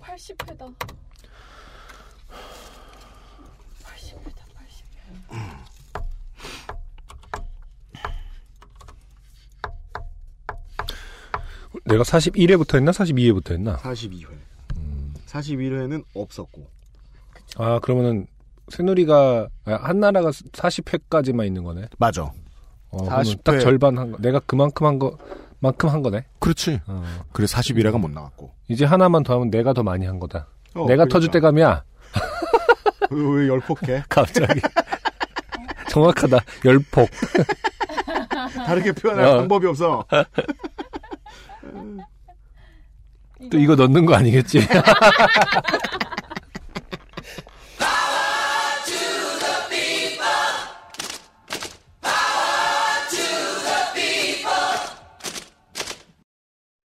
80회다. 80회다, 80회. 내가 41회부터 했나 42회부터 했나? 42회. 41회는 없었고. 아 그러면은 새누리가 아, 한나라가 40회까지만 있는 거네. 맞아. 어, 그러면 40회. 딱 절반 한 거. 내가 그만큼 한 거. 만큼 한 거네. 그렇지. 어. 그래 41회가 못 나갔고. 이제 하나만 더 하면 내가 더 많이 한 거다. 어, 내가 그러니까. 터질 때감이야. 왜 열폭해? 갑자기. 정확하다. 열폭. 다르게 표현할 어. 방법이 없어. 또 이거 넣는 거 아니겠지?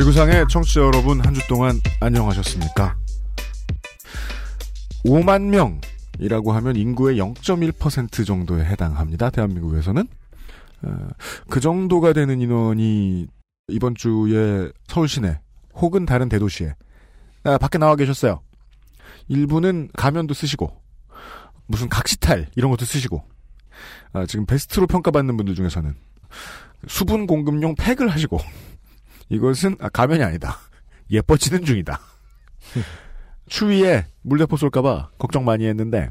지구상의 청취자 여러분 한 주 동안 안녕하셨습니까? 5만 명이라고 하면 인구의 0.1% 정도에 해당합니다. 대한민국에서는 어, 그 정도가 되는 인원이 이번 주에 서울 시내 혹은 다른 대도시에 아, 밖에 나와 계셨어요. 일부는 가면도 쓰시고 무슨 각시탈 이런 것도 쓰시고 아, 지금 베스트로 평가받는 분들 중에서는 수분 공급용 팩을 하시고 이것은 아, 가면이 아니다. 예뻐지는 중이다. 추위에 물대포 쏠까봐 걱정 많이 했는데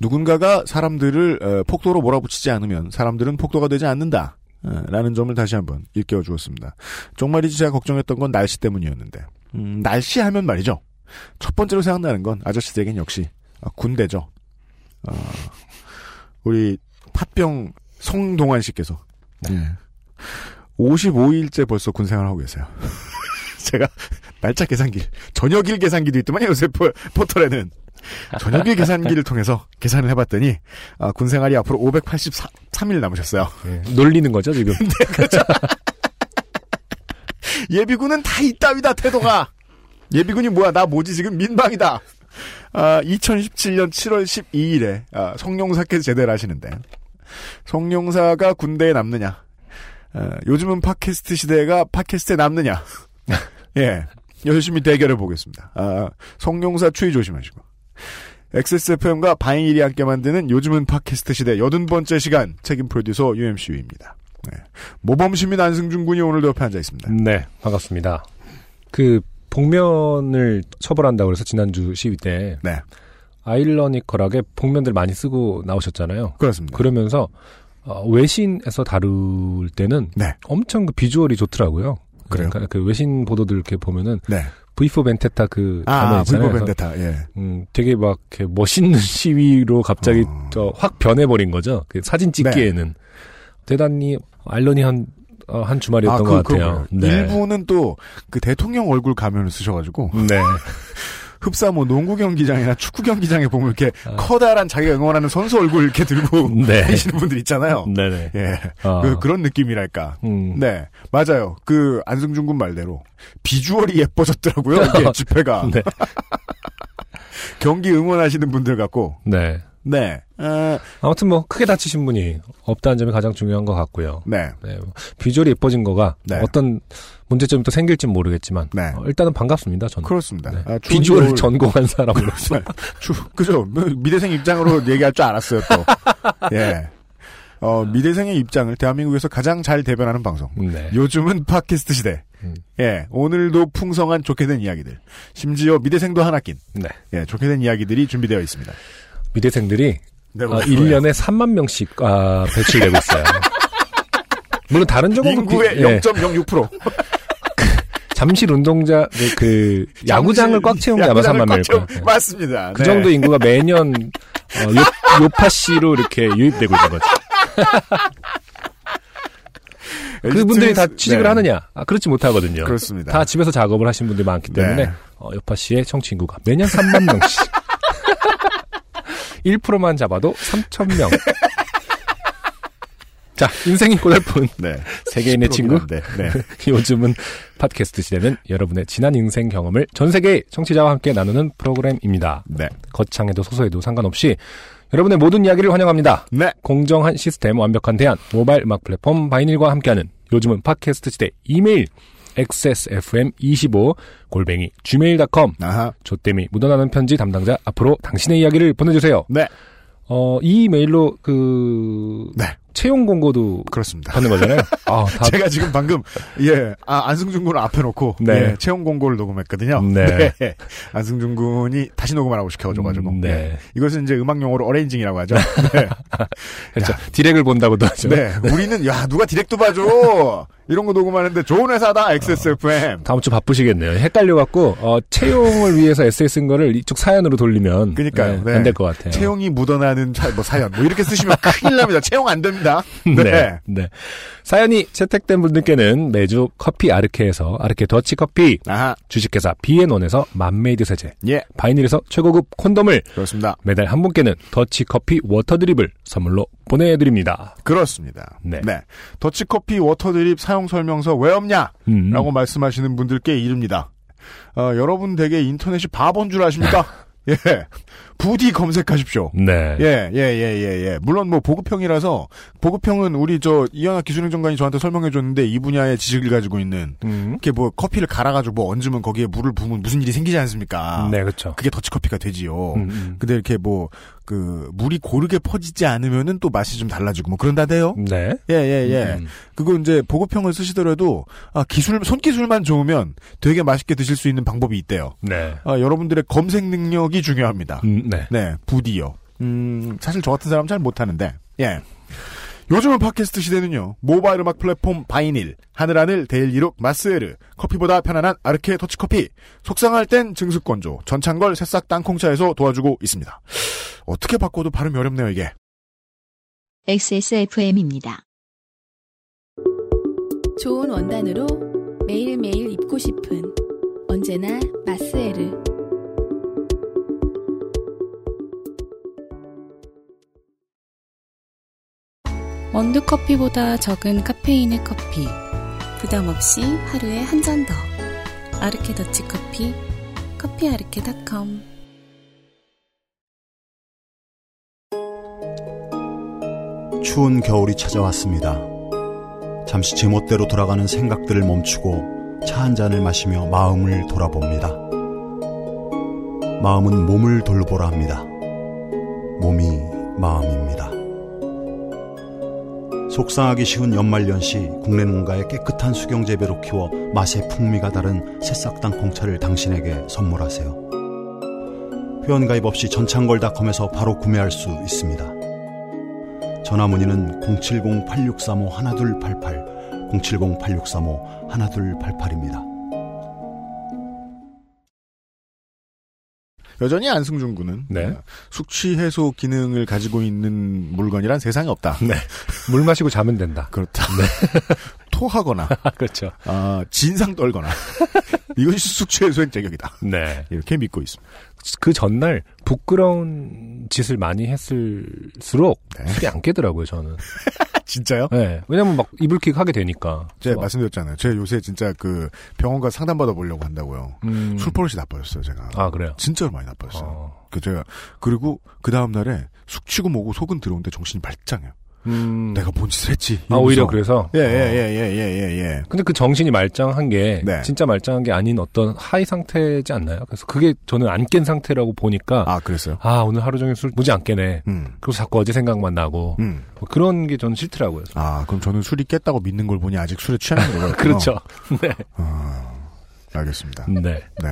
누군가가 사람들을 어, 폭도로 몰아붙이지 않으면 사람들은 폭도가 되지 않는다. 어, 라는 점을 다시 한번 일깨워 주었습니다. 정말이지 제가 걱정했던 건 날씨 때문이었는데 음, 날씨 하면 말이죠. 첫 번째로 생각나는 건 아저씨들에겐 역시 아, 군대죠. 어, 우리 팥병 성동환 씨께서 네. 55일째 벌써 군 생활하고 계세요. 제가 날짜 계산기, 저녁일 계산기도 있더만 요새 포, 포털에는 저녁일 계산기를 통해서 계산을 해봤더니 아, 군 생활이 앞으로 583일 남으셨어요. 예, 놀리는 거죠 지금. 예비군은 다 이따위다 태도가. 예비군이 뭐야 나 뭐지 지금 민방이다. 아, 2017년 7월 12일에 아, 성룡사께서 제대를 하시는데 성룡사가 군대에 남느냐 아, 요즘은 팟캐스트 시대가 팟캐스트에 남느냐 예 열심히 대결해 보겠습니다. 아, 성룡사 추위 조심하시고 XSFM과 바인일이 함께 만드는 요즘은 팟캐스트 시대 여든 번째 시간 책임 프로듀서 UMCU입니다. 네. 모범시민 안승준 군이 오늘도 옆에 앉아 있습니다. 네, 반갑습니다. 그 복면을 처벌한다고 그래서 지난주 시위 때 네, 아이러니컬하게 복면들 많이 쓰고 나오셨잖아요. 그렇습니다. 그러면서 어, 외신에서 다룰 때는 네, 엄청 그 비주얼이 좋더라고요. 그래요? 그러니까 그 외신 보도들 이렇게 보면은 네. V4 벤테타 그 단어 아, 있잖아요. 불법 그래서, 벤데타, 예. 음, 되게 막 이렇게 멋있는 시위로 갑자기 어. 저확 변해버린 거죠. 그 사진 찍기에는 대단히 알러니한 어, 한 주말이었던 것 같아요. 그렇고요. 일부는 또 그 대통령 얼굴 가면을 쓰셔가지고 네. 흡사 뭐 농구 경기장이나 축구 경기장에 보면 이렇게 아. 커다란 자기가 응원하는 선수 얼굴 이렇게 들고 네. 계시는 분들 있잖아요. 네네. 예, 아. 그, 그런 느낌이랄까. 음. 네, 맞아요. 그 안승준 군 말대로 비주얼이 예뻐졌더라고요. 이게 집회가 네. 경기 응원하시는 분들 같고. 네. 네, 어, 아무튼 뭐 크게 다치신 분이 없다는 점이 가장 중요한 것 같고요. 네, 네. 뭐 비주얼이 예뻐진 거가 네. 어떤 문제점이 또 생길지 는 모르겠지만 네. 어, 일단은 반갑습니다. 저는. 그렇습니다. 네. 아, 추운 비주얼을 겨울- 전공한 사람으로서. 주, 그죠. 뭐, 미대생 입장으로 얘기할 줄 알았어요, 또. 예. 어, 미대생의 입장을 대한민국에서 가장 잘 대변하는 방송. 네. 요즘은 팟캐스트 시대. 음. 예. 오늘도 풍성한 좋게 된 이야기들. 심지어 미대생도 하나 낀. 네. 예. 좋게 된 이야기들이 준비되어 있습니다. 미대생들이 네, 어, 뭐예요? 1년에 3만 명씩 아, 배출되고 있어요. 물론 다른 적은 인구의 비- 예, 0.06%. 잠실 운동자 그, 그 야구장을 꽉 채운 게 아마 야구장을 3만 꽉 명일 거예요. 맞습니다. 그 네. 정도 인구가 매년 어, 요, 요파시로 이렇게 유입되고 있는 거죠. 그분들이 다 취직을 네. 하느냐? 아, 그렇지 못하거든요. 그렇습니다. 다 집에서 작업을 하신 분들이 많기 때문에 네. 어, 여파 씨의 청취 인구가 매년 3만 명씩. 1%만 잡아도 3천 명. 자, 인생이 고달픈 네. 세계인의 친구. 네. 네. 요즘은 팟캐스트 시대는 여러분의 지난 인생 경험을 전 세계의 청취자와 함께 나누는 프로그램입니다. 네. 거창해도 소소해도 상관없이 여러분의 모든 이야기를 환영합니다. 네. 공정한 시스템, 완벽한 대안, 모바일 음악 플랫폼 바이닐과 함께하는 요즘은 팟캐스트 시대 이메일 xsfm25 골뱅이 gmail.com 아하. 조땜이 묻어나는 편지 담당자 앞으로 당신의 이야기를 보내주세요. 네. 어, 이 메일로 그 네. 채용 공고도 그렇습니다. 받는 거잖아요. 아, 다 제가 지금 방금 예 아, 안승준 군을 앞에 놓고 네. 예, 채용 공고를 녹음했거든요. 네. 안승준 군이 다시 녹음하라고 시켜줘가지고 음, 네. 예. 이것은 이제 음악 용어로 어레인징이라고 하죠. 네. 그렇죠. 디렉을 본다고도 하죠. 네. 우리는 야 누가 디렉도 봐줘 이런 거 녹음하는데 좋은 회사다 XSFM. 다음 주 바쁘시겠네요. 헷갈려갖고 어, 채용을 위해서 에세이 쓴 거를 이쪽 사연으로 돌리면 그러니까요. 네. 안될 것 같아요. 채용이 묻어나는 차, 뭐 사연 뭐 이렇게 쓰시면 큰일 납니다. 채용 안 됩니다. 네. 네. 네. 사연이 채택된 분들께는 매주 커피 아르케에서 아르케 더치 커피, 아하. 주식회사 비앤원에서 맘메이드 세제, 예. 바이닐에서 최고급 콘돔을 그렇습니다. 매달 한 분께는 더치 커피 water drip을 선물로 보내드립니다. 그렇습니다. 네. 더치 커피 water drip 사용 설명서 왜 없냐? 음. 라고 말씀하시는 분들 께 이릅니다. 어, 여러분 댁에 인터넷이 바본 줄 아십니까? 예. 부디 검색하십시오. 네. 예, 예, 예, 예, 예. 물론 뭐 보급형이라서 보급형은 우리 저 이현학 기술행정관이 저한테 설명해 줬는데 이 분야의 지식을 가지고 있는 음. 이렇게 뭐 커피를 갈아 가지고 뭐 얹으면 거기에 물을 부으면 무슨 일이 생기지 않습니까? 네, 그렇죠. 그게 더치 커피가 되지요. 음, 음. 근데 이렇게 뭐그 물이 고르게 퍼지지 않으면은 또 맛이 좀 달라지고 뭐 그런다대요. 네. 예, 예, 예. 음. 그거 이제 보급형을 쓰시더라도 아 기술 손기술만 좋으면 되게 맛있게 드실 수 있는 방법이 있대요. 네. 아, 여러분들의 검색 능력이 중요합니다. 음, 네. 네, 부디요. 음, 사실 저 같은 사람 잘 못하는데, 예. 요즘은 팟캐스트 시대는요, 모바일 음악 플랫폼 바이닐, 하늘하늘 데일리룩 마스에르, 커피보다 편안한 아르케 터치커피, 속상할 땐 증수건조, 전창걸 새싹 땅콩차에서 도와주고 있습니다. 어떻게 바꿔도 발음이 어렵네요, 이게. XSFM입니다. 좋은 원단으로 매일매일 입고 싶은 언제나 마스에르 원두커피보다 적은 카페인의 커피 부담 없이 하루에 한 잔 더 아르케 더치 커피 커피아르케닷컴 추운 겨울이 찾아왔습니다. 잠시 제멋대로 돌아가는 생각들을 멈추고 차 한 잔을 마시며 마음을 돌아봅니다. 마음은 몸을 돌보라 합니다. 몸이 마음입니다. 속상하기 쉬운 연말연시 국내 농가의 깨끗한 수경 재배로 키워 맛의 풍미가 다른 새싹 땅콩차를 당신에게 선물하세요. 회원가입 없이 전창걸닷컴에서 바로 구매할 수 있습니다. 전화 문의는 070-8635-1288, 070-8635-1288입니다. 여전히 안승준 군은 네. 숙취 해소 기능을 가지고 있는 물건이란 세상에 없다. 네. 물 마시고 자면 된다. 그렇다. 토하거나 그렇죠. 아, 진상 떨거나 이것이 숙취 해소의 제격이다. 네. 이렇게 믿고 있습니다. 그 전날 부끄러운 짓을 많이 했을수록 네. 술이 안 깨더라고요, 저는. 진짜요? 네. 왜냐면 막 이불킥 하게 되니까. 제가 막, 말씀드렸잖아요. 제가 요새 진짜 그 병원 가 상담 받아 보려고 한다고요. 음. 술 버릇이 나빠졌어요, 제가. 아, 그래요? 진짜로 많이 나빠졌어요. 어. 그 제가 그리고 그 다음 날에 숙취고 뭐고 속은 들어오는데 정신이 발짱해요. 음. 내가 뭔 짓을 했지. 아, 오히려. 그래서? 예, 예, 어. 예, 예, 예, 예, 예. 근데 그 정신이 말짱한 게 네. 진짜 말짱한 게 아닌 어떤 하이 상태지 않나요? 그래서 그게 저는 안 깬 상태라고 보니까 아, 아, 그랬어요? 오늘 하루 종일 술 무지 안 깨네. 음. 그래서 자꾸 어제 생각만 나고 음. 뭐 그런 게 저는 싫더라고요. 아, 그럼 저는 술이 깼다고 믿는 걸 보니 아직 술에 취하는 거예요. 그렇죠. 네. 아, 알겠습니다. 네. 네.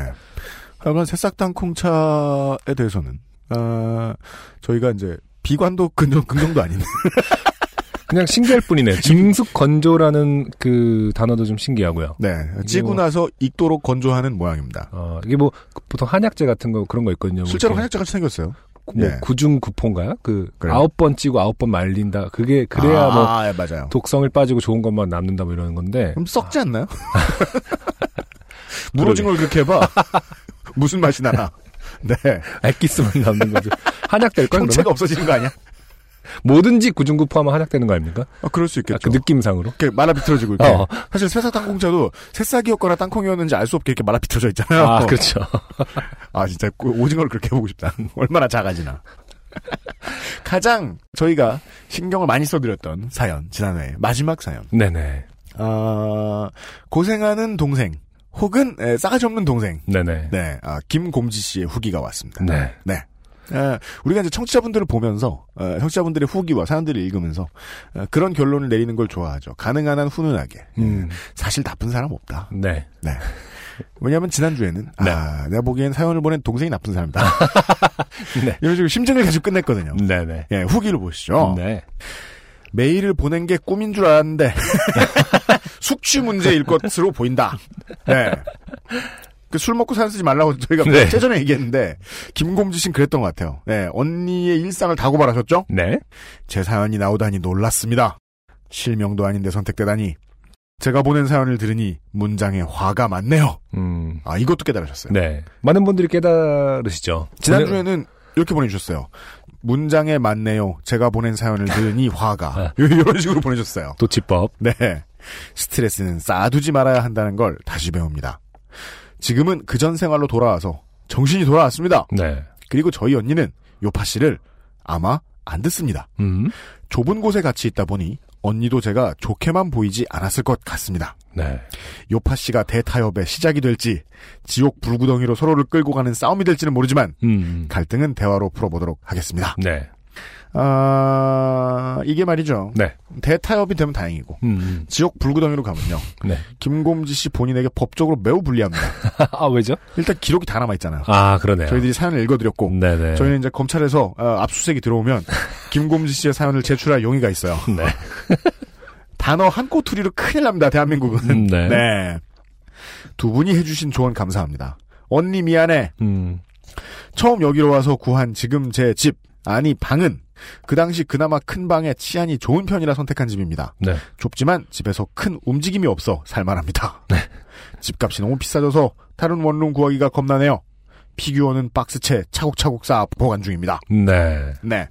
하여간 새싹 땅콩차에 대해서는, 아, 저희가 이제 비관도 긍정, 긍정도 아닌. 그냥 신기할 뿐이네. 증숙 건조라는 그 단어도 좀 신기하고요. 네. 찌고 뭐- 나서 익도록 건조하는 모양입니다. 어, 이게 뭐 보통 한약재 같은 거 그런 거 있거든요. 뭐 실제로 한약재 같이 생겼어요. 뭐 예. 구중 구포인가요? 그 그래요. 아홉 번 찌고 아홉 번 말린다. 그게 그래야 뭐 아, 예, 맞아요. 독성을 빠지고 좋은 것만 남는다 뭐 이러는 건데. 그럼 썩지 않나요? 무너진 걸 그렇게 해봐. 무슨 맛이 나나? 네. 액기스만 남는 거죠. 한약될 걸 형체가? 없어지는 거 아니야? 뭐든지 구중구포하면 한약되는 거 아닙니까? 아, 그럴 수 아, 있겠죠. 그 느낌상으로. 이렇게 말아 비틀어지고 이렇게. 어. 사실 새싹 땅콩차도 새싹이었거나 땅콩이었는지 알 수 없게 이렇게 말아 비틀어져 있잖아요. 아, 그렇죠. 아, 진짜 그 오징어를 그렇게 해보고 싶다. 얼마나 작아지나. 가장 저희가 신경을 많이 써드렸던 사연, 지난해 마지막 사연. 네네. 아, 고생하는 동생, 혹은 에, 싸가지 없는 동생. 네네. 네, 아, 김곰지 씨의 후기가 왔습니다. 네. 네. 에, 우리가 이제 청취자분들을 보면서, 어, 청취자분들의 후기와 사연들을 읽으면서, 어, 그런 결론을 내리는 걸 좋아하죠. 가능한 한 훈훈하게. 음. 사실 나쁜 사람 없다. 네. 네. 왜냐하면 지난주에는 네. 아 내가 보기엔 사연을 보낸 동생이 나쁜 사람이다. 네. 이런 식으로 심증을 가지고 끝냈거든요. 네네. 예, 후기를 보시죠. 네. 메일을 보낸 게 꿈인 줄 알았는데 숙취 문제일 것으로 보인다. 네. 그 술 먹고 사연 쓰지 말라고 저희가 네. 최전에 얘기했는데 김곰지 씨는 그랬던 것 같아요. 네, 언니의 일상을 다 고발하셨죠? 네. 제 사연이 나오다니 놀랐습니다. 실명도 아닌데 선택되다니. 제가 보낸 사연을 들으니 문장에 화가 많네요. 음. 아, 이것도 깨달으셨어요. 네. 많은 분들이 깨달으시죠. 지난주에는 이렇게 보내주셨어요. 문장에 맞네요. 제가 보낸 사연을 들으니 아. 화가. 이런 식으로 보내줬어요. 도치법. 네. 스트레스는 쌓아두지 말아야 한다는 걸 다시 배웁니다. 지금은 그전 생활로 돌아와서 정신이 돌아왔습니다. 네. 그리고 저희 언니는 요파 씨를 아마 안 듣습니다. 음. 좁은 곳에 같이 있다 보니 언니도 제가 좋게만 보이지 않았을 것 같습니다. 네. 요파 씨가 대타협의 시작이 될지 지옥 불구덩이로 서로를 끌고 가는 싸움이 될지는 모르지만 음. 갈등은 대화로 풀어보도록 하겠습니다. 네. 아, 이게 말이죠. 네. 대타협이 되면 다행이고, 음. 지옥 불구덩이로 가면요. 네. 김곰지 씨 본인에게 법적으로 매우 불리합니다. 아, 왜죠? 일단 기록이 다 남아 있잖아요. 아, 그러네요. 저희들이 사연을 읽어드렸고, 네네. 저희는 이제 검찰에서 어, 압수수색이 들어오면, 김곰지 씨의 사연을 제출할 용의가 있어요. 네. 단어 한 꼬투리로 큰일 납니다, 대한민국은. 음, 네. 네. 두 분이 해주신 조언 감사합니다. 언니 미안해. 음. 처음 여기로 와서 구한 지금 제 집, 아니 방은 그 당시 그나마 큰 방에 치안이 좋은 편이라 선택한 집입니다. 네. 좁지만 집에서 큰 움직임이 없어 살만합니다. 집값이 너무 비싸져서 다른 원룸 구하기가 겁나네요. 피규어는 박스채 차곡차곡 쌓아 보관 중입니다. 네. 네.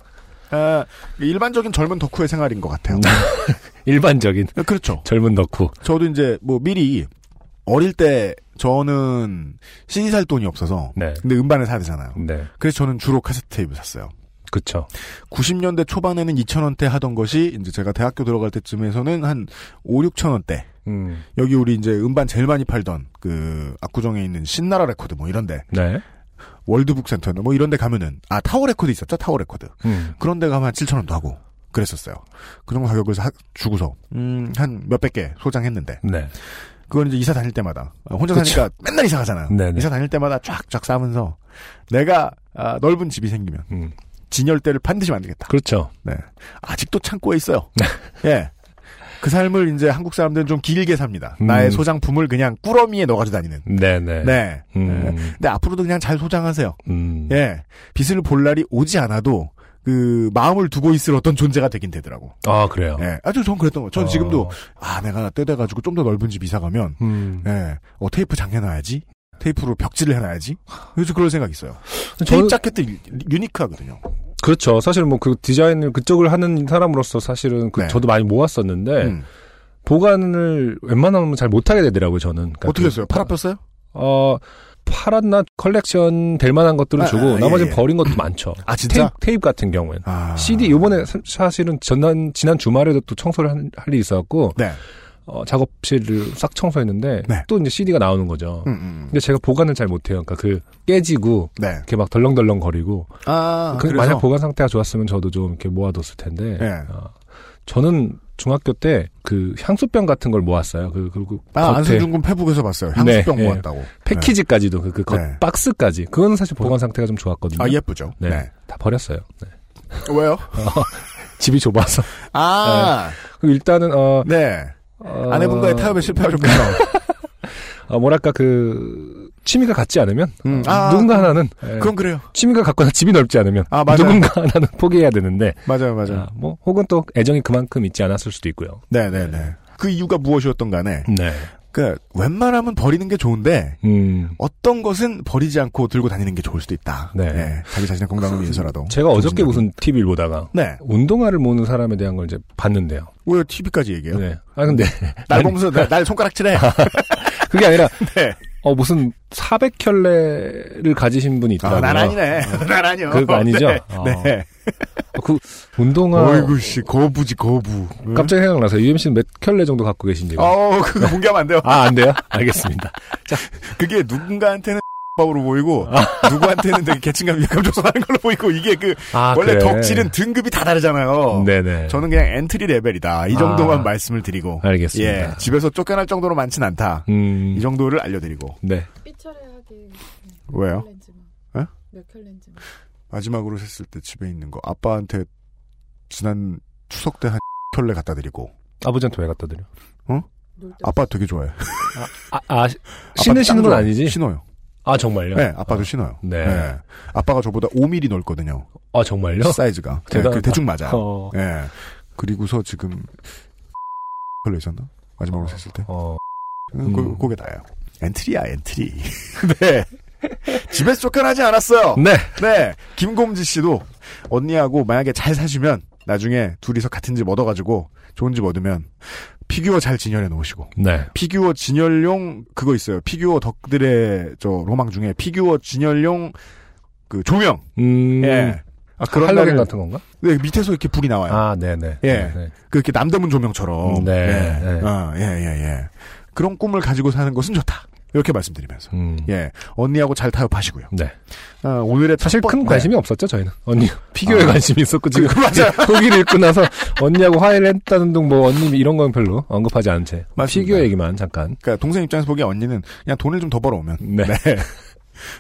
아, 일반적인 젊은 덕후의 생활인 것 같아요. 일반적인 그렇죠. 젊은 덕후. 저도 이제 뭐 미리 어릴 때 저는 CD 살 돈이 없어서 네. 근데 음반을 사야 되잖아요. 네. 그래서 저는 주로 카세트 테이프 샀어요. 그쵸. 90년대 초반에는 2,000원대 하던 것이 이제 제가 대학교 들어갈 때쯤에서는 한 5, 6,000원대. 음. 여기 우리 이제 음반 제일 많이 팔던 그 압구정에 있는 신나라 레코드 뭐 이런데 네. 월드북 센터나 뭐 이런데 가면은 아 타워 레코드 있었죠 타워 레코드 음. 그런데 가면 한 7,000원도 하고 그랬었어요. 그 정도 가격을 사- 주고서 음 한 몇백 개 소장했는데 네. 그건 이제 이사 다닐 때마다 어, 혼자 그쵸. 사니까 맨날 이사 가잖아요. 네네. 이사 다닐 때마다 쫙쫙 싸면서 내가 아, 넓은 집이 생기면 음. 진열대를 반드시 만들겠다. 그렇죠. 네. 아직도 창고에 있어요. 예. 그 삶을 이제 한국 사람들은 좀 길게 삽니다. 음. 나의 소장품을 그냥 꾸러미에 넣어가지고 다니는. 네네. 네. 음. 네. 근데 앞으로도 그냥 잘 소장하세요. 음. 예. 빚을 볼 날이 오지 않아도 그 마음을 두고 있을 어떤 존재가 되긴 되더라고. 아, 그래요. 예. 아주 전 그랬던 거. 전 어. 지금도 아 내가 때 돼가지고 좀 더 넓은 집 이사 가면 음. 예. 어 테이프 장해놔야지. 테이프로 벽지를 해놔야지. 요즘 그럴 생각 있어요. 테이프 자켓도 유- 유니크하거든요. 그렇죠. 사실 뭐 그 디자인을 그쪽을 하는 사람으로서 사실은 그 네. 저도 많이 모았었는데 음. 보관을 웬만하면 잘 못하게 되더라고요. 저는. 그러니까 어떻게 그- 했어요? 팔아뺐어요? 어 팔았나 컬렉션 될 만한 것들을 아, 주고 아, 예, 나머지는 예. 버린 것도 많죠. 아 진짜? 테이프, 테이프 같은 경우에는. 아. CD 요번에 사- 사실은 지난 지난 주말에도 또 청소를 할 일이 있었고 네. 어, 작업실을 싹 청소했는데 네. 또 이제 CD가 나오는 거죠. 음, 음. 근데 제가 보관을 잘 못해요. 그러니까 그 깨지고 네. 이렇게 막 덜렁덜렁 거리고 아, 그 만약 보관 상태가 좋았으면 저도 좀 이렇게 모아뒀을 텐데 네. 어, 저는 중학교 때 그 향수병 같은 걸 모았어요. 그 그리고 아, 겉에 안승준 페북에서 봤어요. 향수병 네, 모았다고. 패키지까지도 그, 그 겉, 네. 박스까지 그거는 사실 보관 상태가 좀 좋았거든요. 아, 예쁘죠? 네. 네. 다 버렸어요. 네. 왜요? 집이 좁아서. 아, 일단은 어, 네. 어, 아내분과의 타협에 실패하셨군요. 어, 뭐랄까 그 취미가 같지 않으면 음, 어, 아, 누군가 하나는 예, 그건 그래요. 취미가 같거나 집이 넓지 않으면 아, 맞아요. 누군가 하나는 포기해야 되는데 맞아요, 맞아요. 아, 뭐 혹은 또 애정이 그만큼 있지 않았을 수도 있고요. 네 네 네. 그 이유가 무엇이었던 간에, 네. 그, 웬만하면 버리는 게 좋은데, 음. 어떤 것은 버리지 않고 들고 다니는 게 좋을 수도 있다. 네. 예, 자기 자신의 건강을 위해서라도. 제가 어저께. 무슨 TV를 보다가 네. 운동화를 모는 사람에 대한 걸 이제 봤는데요. 왜 TV까지 얘기해요? 네. 아 근데 날 보면서 날, 날 손가락질해. 그게 아니라 네. 어 무슨 400켤레를 가지신 분이 있더라고요. 아, 난 아니네. 난 아니요. 그거 아니죠? 네. 아. 네. 어, 그 운동화 어이구, 씨, 거부지, 거부. 갑자기 생각나서 UMC는 몇 켤레 정도 갖고 계신지. 어, 그거 공개하면 안 돼요. 아, 안 돼요? 알겠습니다. 그게 누군가한테는 법으로 보이고, 누구한테는 되게 계층감, 위압감 조성하는 걸로 보이고, 이게 그, 아, 원래 그래. 덕질은 등급이 다 다르잖아요. 네네. 저는 그냥 entry level이다. 이 정도만 아. 말씀을 드리고. 알겠습니다. 예. 집에서 쫓겨날 정도로 많진 않다. 음. 이 정도를 알려드리고. 네. 삐처리하게 왜요? 에? 몇 켤렌지만. 마지막으로 셌을 때 집에 있는 거. 아빠한테 지난 추석 때 한 켤레 갖다 드리고. 아버지한테 왜 갖다 드려? 놀 때. 아빠 되게 좋아해. 아, 아, 신으시는 건 아니지? 신어요. 아, 정말요? 네, 아빠도 아, 신어요. 네. 아빠가 저보다 5mm 넓거든요. 아, 정말요? 사이즈가. 네, 대단하다. 그 대충 맞아요. 어. 예. 그리고서 지금 켤레 있었나? 마지막으로 셌을 때. 어. 음. 그, 음. 그게 다예요. entry야, entry. 네. 집에서 쫓겨나지 않았어요. 네. 네. 김곰지 씨도 언니하고 만약에 잘 사시면 나중에 둘이서 같은 집 얻어가지고 좋은 집 얻으면 피규어 잘 진열해 놓으시고 네. 피규어 진열용 그거 있어요. 피규어 덕들의 저 로망 중에 피규어 진열용 그 조명. 음. 예. 아, 그런 할로겐 같은 건가? 네, 밑에서 이렇게 불이 나와요. 아, 네네. 예. 네. 그렇게 남대문 조명처럼. 네, 예. 네. 어, 예, 예, 예. 그런 꿈을 가지고 사는 것은 좋다. 이렇게 말씀드리면서. 음. 예. 언니하고 잘 타협하시고요. 네. 어, 오늘의 사실 첫 번- 큰 관심이 없었죠, 저희는. 언니, 피규어에 아. 관심이 있었고, 지금. 그, 맞아요. 후기를 읽고 나서 언니하고 화해를 했다는 둥, 뭐, 언니 이런 건 별로 언급하지 않은 채. 맞습니다. 피규어 얘기만 잠깐. 그러니까 동생 입장에서 보기에 언니는 그냥 돈을 좀 더 벌어오면. 네.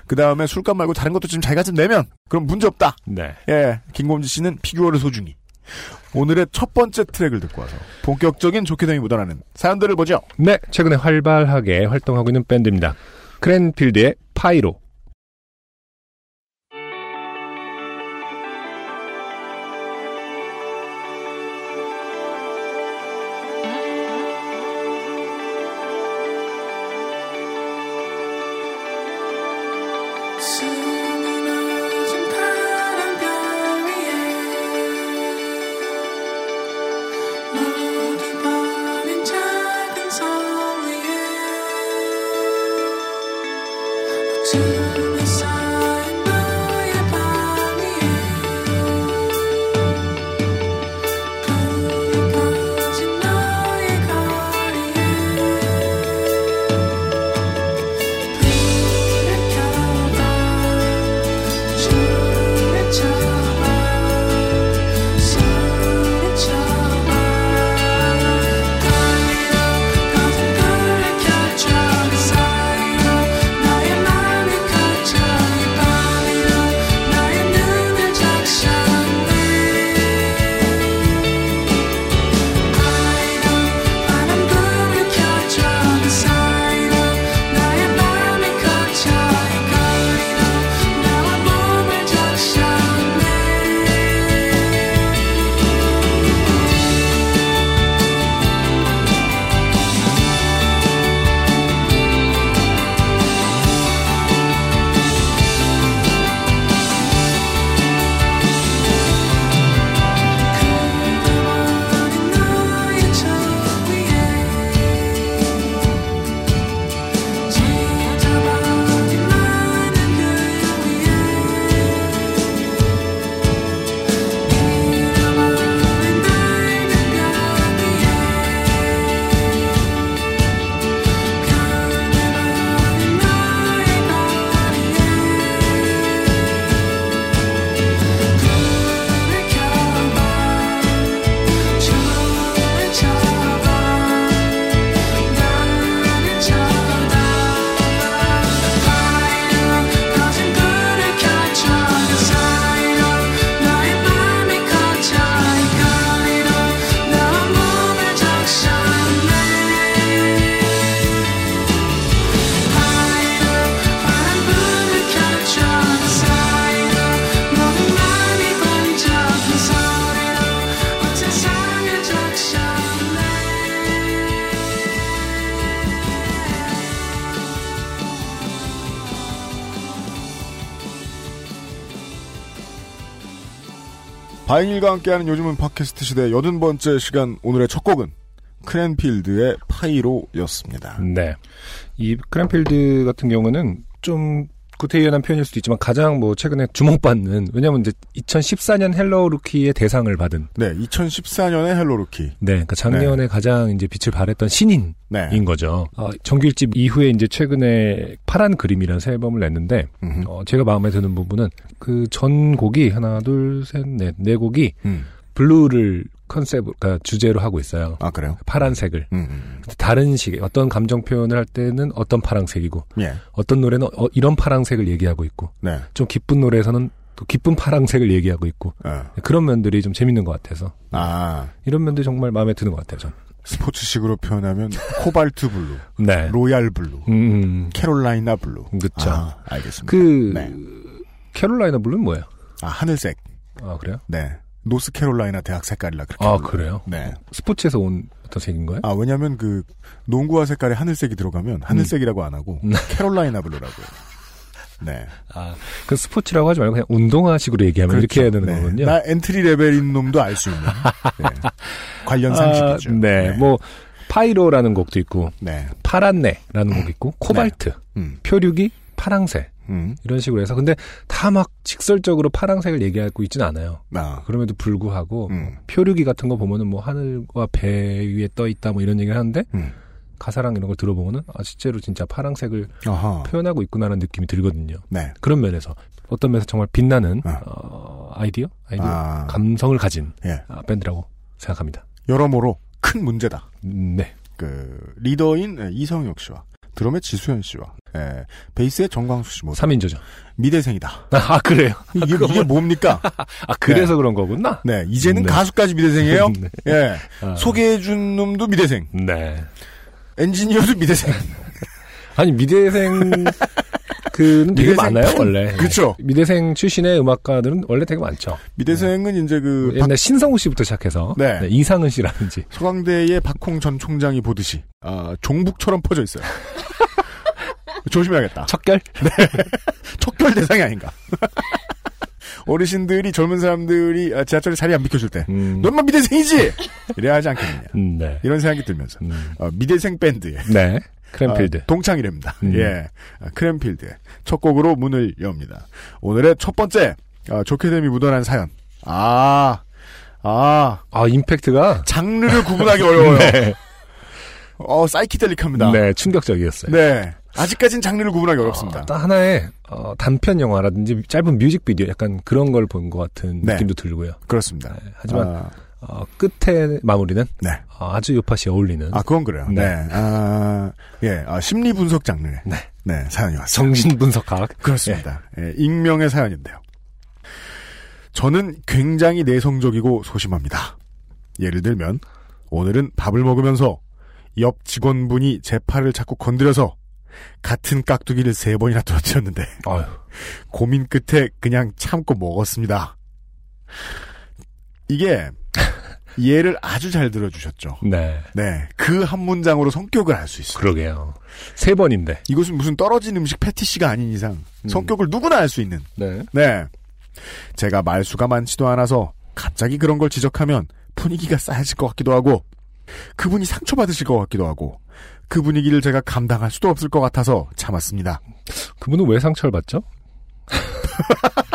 그 다음에 술값 말고 다른 것도 좀 자기가 좀 내면 그럼 문제 없다. 네. 예. 김곰지 씨는 피규어를 소중히. 오늘의 첫 번째 트랙을 듣고 와서 본격적인 좋게됨이 묻어나는 사연들을 보죠. 네, 최근에 활발하게 활동하고 있는 밴드입니다. 크랜필드의 파이로. 바잉일과 함께하는 요즘은 팟캐스트 시대 여든 번째 시간 오늘의 첫 곡은 크랜필드의 파이로였습니다. 네. 이 크랜필드 같은 경우는 좀 구태의연한 표현일 수도 있지만 가장 뭐 최근에 주목받는 왜냐하면 이제 2014년 헬로 루키의 대상을 받은 네, 2014년의 헬로 루키. 네, 그러니까 작년에 가장 이제 빛을 발했던 신인인 네. 거죠. 어, 정규 1집 이후에 이제 최근에 파란 그림이라는 새 앨범을 냈는데. 어, 제가 마음에 드는 부분은 그 전 곡이 하나 둘 셋 넷네 곡이 음. blue를 컨셉 그러니까 주제로 하고 있어요. 아, 그래요? 파란색을 음, 음. 다른 식의 어떤 감정 표현을 할 때는 어떤 파란색이고 예. 어떤 노래는 어, 이런 파란색을 얘기하고 있고 네. 좀 기쁜 노래에서는 또 기쁜 파란색을 얘기하고 있고 어. 그런 면들이 좀 재밌는 것 같아서 아, 이런 면들이 정말 마음에 드는 것 같아요. 전. 스포츠식으로 표현하면 코발트 블루, 네. royal blue, 음, Carolina blue. 그쵸. 아, 알겠습니다. 그 네. Carolina blue는 뭐예요? 아, 하늘색. 아 그래요? 네. 노스캐롤라이나 대학 색깔이라 그렇게. 아 불러요. 그래요? 네. 스포츠에서 온 어떤 색인 거예요? 아, 왜냐면 그, 농구화 색깔에 하늘색이 들어가면 하늘색이라고 안 하고, 음. Carolina blue라고요. 네. 아, 그 스포츠라고 하지 말고 그냥 운동화식으로 얘기하면 이렇게 해야 되는 네. 거거든요. 나 entry level인 놈도 알 수 있는. 네. 관련 상식이죠. 아, 네. 뭐 파이로라는 곡도 있고 네. 파란내라는 곡 있고 코발트, 음. 표류기, 파랑색 음. 이런 식으로 해서 근데 다 막 직설적으로 파랑색을 얘기하고 있진 않아요. 아. 그럼에도 불구하고 음. 뭐 표류기 같은 거 보면은 뭐 하늘과 배 위에 떠 있다 뭐 이런 얘기를 하는데 음. 가사랑 이런 걸 들어보면은 아 실제로 진짜 파랑색을 아하. 표현하고 있구나라는 느낌이 들거든요. 네. 그런 면에서 어떤 면에서 정말 빛나는 아. 어, 아이디어, 아이디어, 아. 감성을 가진 예. 아, 밴드라고 생각합니다. 여러모로 큰 문제다. 음, 네, 그 리더인 예, 이성혁 씨와 드럼의 지수현 씨와 예, 베이스의 정광수 씨 모두 3인조죠. 미대생이다. 아 그래요? 이게, 이게 뭡니까? 아 그래서 그런 거구나. 네, 이제는 네. 가수까지 미대생이에요. 네. 예, 아. 소개해준 놈도 미대생, 네. 엔지니어도 미대생. 아니 미대생 그는 되게 미대생 많아요 팬. 원래. 그쵸. 미대생 출신의 음악가들은 원래 되게 많죠. 미대생은 이제 그 옛날 신성우 씨부터 시작해서 네. 이상은 씨라든지. 박- 서강대의 박홍 전 총장이 보듯이 아, 종북처럼 퍼져 있어요. 조심해야겠다. 척결? 척결 대상이 아닌가. 어르신들이 젊은 사람들이 아, 지하철에 자리 안 비켜줄 때 음, 넌만 미대생이지! 이래야 하지 않겠느냐. 음, 네. 이런 생각이 들면서 음, 어, 미대생 밴드의 네. 크랜필드. 어, 동창이랍니다. 음. 예, 아, 크랜필드의 첫 곡으로 문을 엽니다. 오늘의 첫 번째 아, 좋게 됨이 묻어난 사연. 아, 아 아 임팩트가 장르를 구분하기 어려워요. 네. 어 사이키델릭합니다. 네, 충격적이었어요. 네. 아직까진 장르를 구분하기 어렵습니다. 어, 딱 하나의 어, 단편 영화라든지 짧은 뮤직비디오 약간 그런 걸 본 것 같은 네. 느낌도 들고요. 그렇습니다. 네, 하지만 아, 어, 끝에 마무리는 네. 어, 아주 요팟이 어울리는 아, 그건 그래요. 네. 네. 아, 예, 아, 심리 분석 장르의. 네. 네, 사연이 왔어요. 정신 분석학. 그렇습니다. 예, 익명의 사연인데요. 저는 굉장히 내성적이고 소심합니다. 예를 들면, 오늘은 밥을 먹으면서 옆 직원분이 제 팔을 자꾸 건드려서 같은 깍두기를 세 번이나 떨어뜨렸는데, 고민 끝에 그냥 참고 먹었습니다. 이게, 예를 아주 잘 들어주셨죠. 네, 네. 그 한 문장으로 성격을 알 수 있어요. 그러게요. 세 번인데. 이것은 무슨 떨어진 음식 패티시가 아닌 이상 성격을 누구나 알 수 있는. 네. 네. 제가 말수가 많지도 않아서 갑자기 그런 걸 지적하면 분위기가 쌓여질 것 같기도 하고 그분이 상처받으실 것 같기도 하고 그 분위기를 제가 감당할 수도 없을 것 같아서 참았습니다. 그분은 왜 상처를 받죠?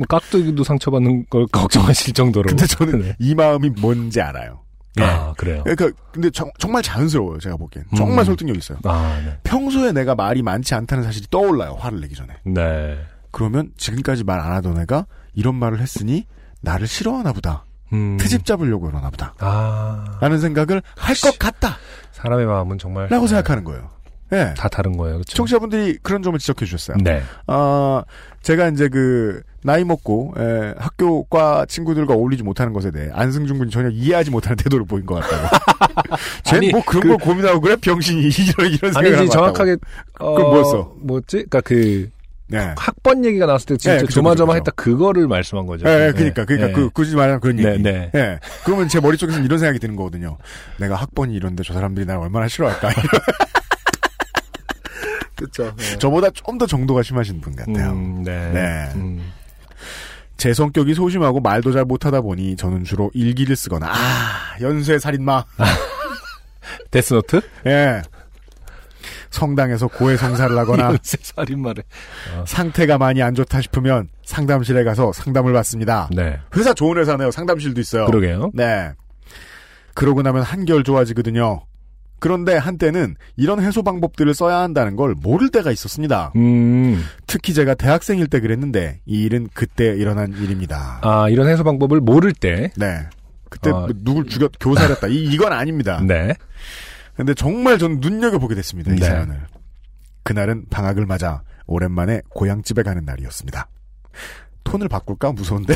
뭐 깍두기도 상처받는 걸 걱정하실 정도로. 근데 저는 네. 이 마음이 뭔지 알아요. 아 그래요. 그러니까 근데 정, 말 자연스러워요. 제가 보기엔 정말 음. 설득력 있어요. 아 네. 평소에 내가 말이 많지 않다는 사실이 떠올라요. 화를 내기 전에. 네. 그러면 지금까지 말 안 하던 애가 이런 말을 했으니 나를 싫어하나 보다. 음. 트집 잡으려고 그러나 보다. 아 라는 생각을 할 것 같다. 사람의 마음은 정말 라고 네, 생각하는 거예요. 예. 다 다른 거예요. 그렇죠. 청취자분들이 그런 점을 지적해 주셨어요. 네. 아, 제가 이제 그, 나이 먹고, 에, 학교과 친구들과 어울리지 못하는 것에 대해 안승준 군이 전혀 이해하지 못하는 태도를 보인 것 같다고. 쟤뭐 그런 그- 걸 고민하고 그래? 병신이 이런, 이런 생각을 아니지 정확하게 왔다고. 그건 뭐였어? 뭐였지? 그러니까 그 네. 학번 얘기가 나왔을 때 진짜 네, 그죠, 조마조마했다 그거를 말씀한 거죠. 예, 예, 네. 그니까, 그니까, 네. 그, 굳이 말하면 그런 얘기. 네, 네. 예. 그러면 제 머릿속에서는 이런 생각이 드는 거거든요. 내가 학번이 이런데 저 사람들이 날 얼마나 싫어할까. 그렇죠. 저보다 좀 더 정도가 심하신 분 같아요. 음, 네. 네. 음. 제 성격이 소심하고 말도 잘 못하다 보니 저는 주로 일기를 쓰거나 아 연쇄 살인마 데스노트? 예 성당에서 고해 성사를 하거나 연쇄 살인마를. 상태가 많이 안 좋다 싶으면 상담실에 가서 상담을 받습니다. 네. 회사 좋은 회사네요. 상담실도 있어요. 그러게요. 네. 그러고 나면 한결 좋아지거든요. 그런데 한때는 이런 해소 방법들을 써야 한다는 걸 모를 때가 있었습니다. 음. 특히 제가 대학생일 때 그랬는데 이 일은 그때 일어난 일입니다. 아, 이런 해소 방법을 모를 때. 네. 그때 아. 뭐 누굴 죽였 교살했다. 이 이건 아닙니다. 네. 근데 정말 전 눈여겨 보게 됐습니다. 이 네. 사연을. 그날은 방학을 맞아 오랜만에 고향집에 가는 날이었습니다. 톤을 바꿀까? 무서운데?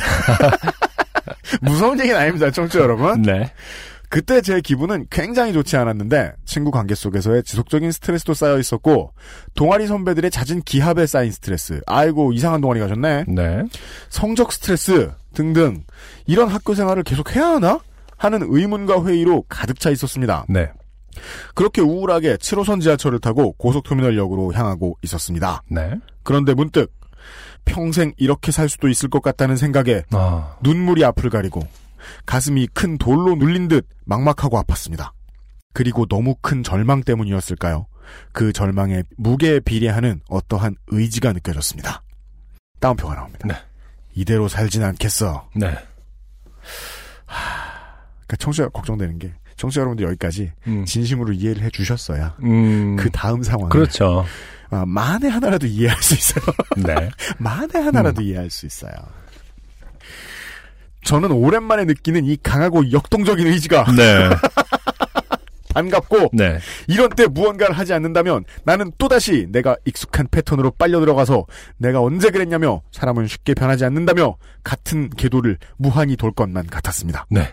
무서운 얘기는 아닙니다. 청취자 여러분. 네. 그때 제 기분은 굉장히 좋지 않았는데 친구 관계 속에서의 지속적인 스트레스도 쌓여 있었고 동아리 선배들의 잦은 기합에 쌓인 스트레스 아이고 이상한 동아리 가셨네 네. 성적 스트레스 등등 이런 학교 생활을 계속 해야 하나 하는 의문과 회의로 가득 차 있었습니다. 네. 그렇게 우울하게 7호선 지하철을 타고 고속터미널역으로 향하고 있었습니다. 네. 그런데 문득 평생 이렇게 살 수도 있을 것 같다는 생각에 아. 눈물이 앞을 가리고 가슴이 큰 돌로 눌린 듯 막막하고 아팠습니다. 그리고 너무 큰 절망 때문이었을까요? 그 절망의 무게에 비례하는 어떠한 의지가 느껴졌습니다. 다운표가 나옵니다. 네. 이대로 살진 않겠어. 네. 그러니까 청취자 걱정되는 게 청취자 여러분들 여기까지 음. 진심으로 이해를 해주셨어야 음. 그 다음 상황을 그렇죠. 아, 만에 하나라도 이해할 수 있어요. 네. 만에 하나라도 이해할 수 있어요. 저는 오랜만에 느끼는 이 강하고 역동적인 의지가 네. 반갑고 네. 이런 때 무언가를 하지 않는다면 나는 또다시 내가 익숙한 패턴으로 빨려 들어가서 내가 언제 그랬냐며 사람은 쉽게 변하지 않는다며 같은 궤도를 무한히 돌 것만 같았습니다. 네.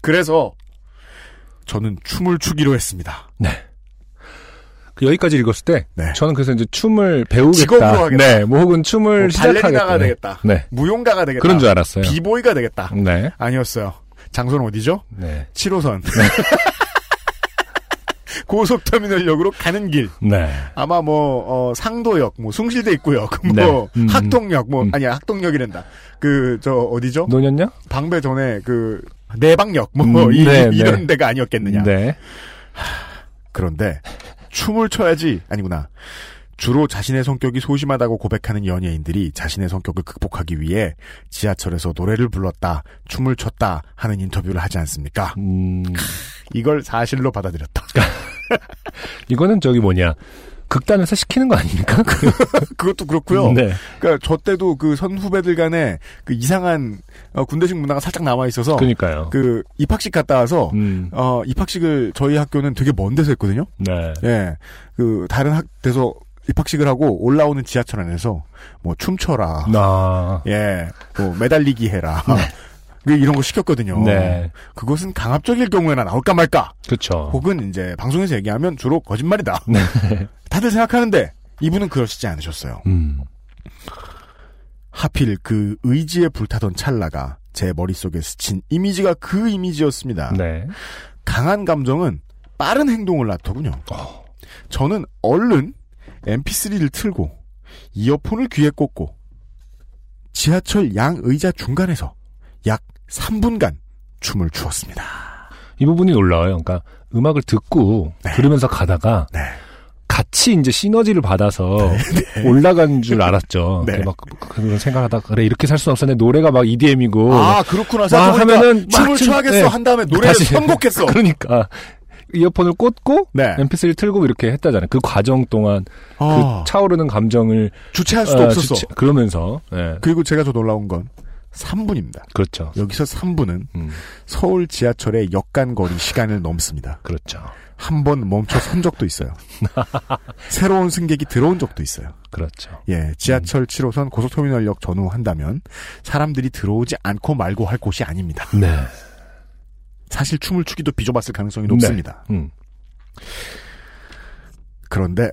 그래서 저는 춤을 추기로 했습니다. 네. 그 여기까지 읽었을 때 네. 저는 그래서 이제 춤을 배우겠다. 네. 뭐 혹은 춤을 뭐 시작하겠다. 네. 되겠다. 네. 무용가가 되겠다. 그런 줄 알았어요. 비보이가 되겠다. 네. 아니었어요. 장소는 어디죠? 네. 7호선. 고속터미널역으로 가는 길. 네. 아마 뭐, 어, 상도역, 뭐, 숭실대 있고요. 뭐, 네. 음. 학동역, 뭐, 음. 아니야, 학동역이란다. 그, 저, 어디죠? 노년요? 방배 전에 그, 내방역, 뭐, 음, 이, 네, 이런 네. 데가 아니었겠느냐. 네. 그런데, 춤을 춰야지, 아니구나. 주로 자신의 성격이 소심하다고 고백하는 연예인들이 자신의 성격을 극복하기 위해 지하철에서 노래를 불렀다, 춤을 췄다 하는 인터뷰를 하지 않습니까? 음, 이걸 사실로 받아들였다. 이거는 저기 뭐냐. 극단에서 시키는 거 아닙니까? 그것도 그렇고요. 네. 그러니까 저 때도 그 선후배들 간에 그 이상한 어, 군대식 문화가 살짝 남아 있어서 그러니까요. 그 입학식 갔다 와서 음, 어 입학식을 저희 학교는 되게 먼 데서 했거든요. 네. 예. 그 다른 학대서 입학식을 하고 올라오는 지하철 안에서 뭐 춤춰라. 나. 예. 뭐 매달리기 해라. 그 이런 거 시켰거든요. 네. 그것은 강압적일 경우에나 나올까 말까. 그쵸. 혹은 이제 방송에서 얘기하면 주로 거짓말이다. 네. 다들 생각하는데 이분은 그러시지 않으셨어요. 음, 하필 그 의지에 불타던 찰나가 제 머릿속에 스친 이미지가 그 이미지였습니다. 네. 강한 감정은 빠른 행동을 낳더군요. 어. 저는 얼른 mp3를 틀고 이어폰을 귀에 꽂고 지하철 양 의자 중간에서 약 3분간 춤을 추었습니다. 이 부분이 놀라워요. 그러니까 음악을 듣고 네. 들으면서 가다가 네. 같이 이제 시너지를 받아서 올라간 줄 알았죠. 네. 막 그런 생각하다 그래 이렇게 살 수는 없었네. 노래가 막 EDM이고 아 그렇구나. 막 하면은 막 춤을 춤- 춰야겠어 네. 한 다음에 노래를 다시- 선곡했어. 그러니까 이어폰을 꽂고 네. MP3를 틀고 이렇게 했다잖아요. 그 과정 동안 아, 그 차오르는 감정을 주체할 수도 어, 없었어. 주체- 그러면서 예. 그리고 제가 더 놀라운 건 3분입니다. 그렇죠. 여기서 3분은 음, 서울 지하철의 역간 거리 시간을 넘습니다. 그렇죠. 한 번 멈춰 선 적도 있어요. 새로운 승객이 들어온 적도 있어요. 그렇죠. 예, 지하철 7호선 고속터미널역 전후한다면 사람들이 들어오지 않고 말고 할 곳이 아닙니다. 네. 사실 춤을 추기도 비좁았을 가능성이 높습니다. 음. 그런데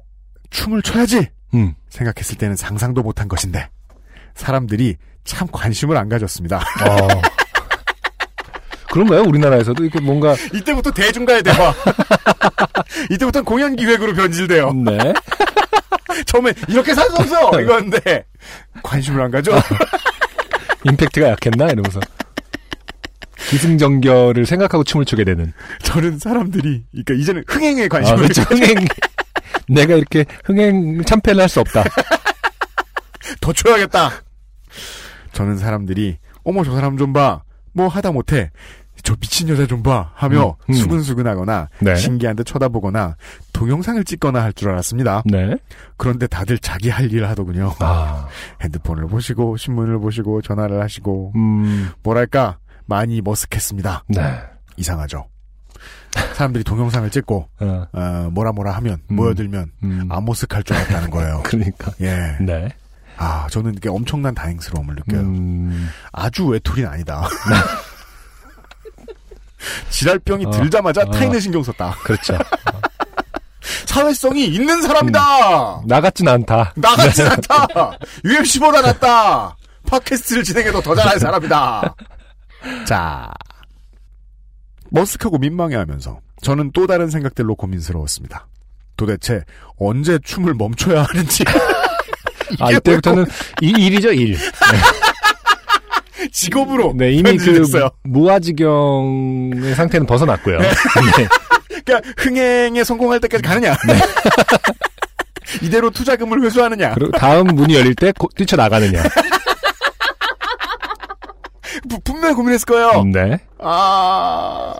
춤을 춰야지 음. 생각했을 때는 상상도 못한 것인데 사람들이 참 관심을 안 가졌습니다. 어. 그런가요? 우리나라에서도 이렇게 뭔가 이때부터 대중가의 대화. 이때부터 공연 기획으로 변질돼요. 네. 처음엔 이렇게 살 수 없어 이건데 관심을 안 가죠. 임팩트가 약했나? 이러면서. 기승전결을 생각하고 춤을 추게 되는. 저는 사람들이 그러니까 이제는 흥행에 아, 관심을 그렇죠. 흥행. 내가 이렇게 흥행 참패를 할 수 없다. 더 쳐야겠다. 저는 사람들이 어머 저 사람 좀 봐. 뭐 하다 못해. 저 미친 여자 좀 봐. 하며 음, 음. 수근수근하거나 네. 신기한 듯 쳐다보거나 동영상을 찍거나 할 줄 알았습니다. 네. 그런데 다들 자기 할 일을 하더군요. 아, 핸드폰을 보시고 신문을 보시고 전화를 하시고 음, 뭐랄까 많이 머쓱했습니다. 네. 이상하죠. 사람들이 동영상을 찍고 어, 어, 뭐라 뭐라 하면 음. 모여들면 음. 아모스할 줄 알았다는 거예요. 그러니까. 예. 네. 아 저는 이게 엄청난 다행스러움을 느껴요. 음, 아주 외톨이는 아니다. 지랄병이 어, 들자마자 어. 타인을 신경 썼다. 그렇죠. 사회성이 있는 사람이다. 나 같진 않다. 나 같진 않다. UMC보다 낫다. 팟캐스트를 진행해도 더 잘하는 사람이다. 자, 머쓱하고 민망해하면서 저는 또 다른 생각들로 고민스러웠습니다. 도대체 언제 춤을 멈춰야 하는지 아, 이때부터는 이 일이죠, 일. 직업으로 네, 이미 그 변질됐어요. 무아지경의 상태는 벗어났고요. 네. 그러니까 흥행에 성공할 때까지 가느냐? 이대로 투자금을 회수하느냐? 그리고 다음 문이 열릴 때 고- 뛰쳐나가느냐. 부- 분명히 고민했을 거예요. 네. 아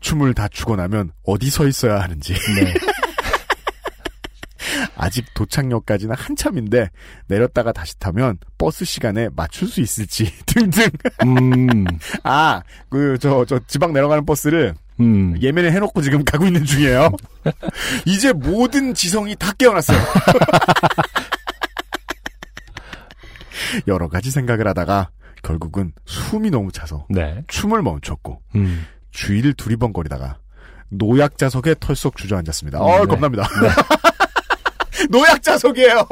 춤을 다 추고 나면 어디 서 있어야 하는지 네. 아직 도착역까지는 한참인데 내렸다가 다시 타면 버스 시간에 맞출 수 있을지 등등 음, 아그저저 지방 내려가는 버스를 음. 예매를 해놓고 지금 가고 있는 중이에요 이제 모든 지성이 다 깨어났어요 여러 가지 생각을 하다가 결국은 숨이 너무 차서 네. 춤을 멈췄고 음. 주위를 두리번거리다가 노약 자석에 털썩 주저앉았습니다. 어, 네. 겁납니다. 노약 자석이에요.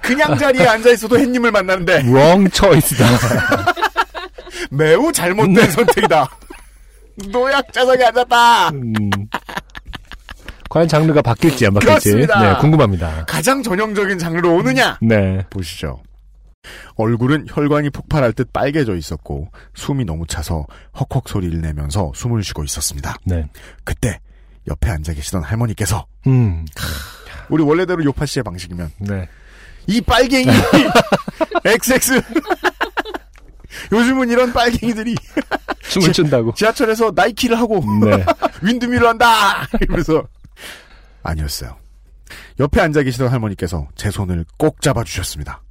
그냥 자리에 앉아 있어도 햇님을 만나는데 wrong choice다. 매우 잘못된 네. 선택이다. 노약 자석에 앉았다. 음. 과연 장르가 바뀔지 안 바뀔지. 네, 궁금합니다. 가장 전형적인 장르로 오느냐? 네. 보시죠. 얼굴은 혈관이 폭발할 듯 빨개져 있었고 숨이 너무 차서 헉헉 소리를 내면서 숨을 쉬고 있었습니다. 네. 그때 옆에 앉아 계시던 할머니께서 음. 우리 원래대로 요파 씨의 방식이면 네. 이 빨갱이 XX 요즘은 이런 빨갱이들이 춤을 춘다고. 지하철에서 나이키를 하고 네. 윈드밀러 한다 이러면서 아니었어요. 옆에 앉아 계시던 할머니께서 제 손을 꼭 잡아주셨습니다.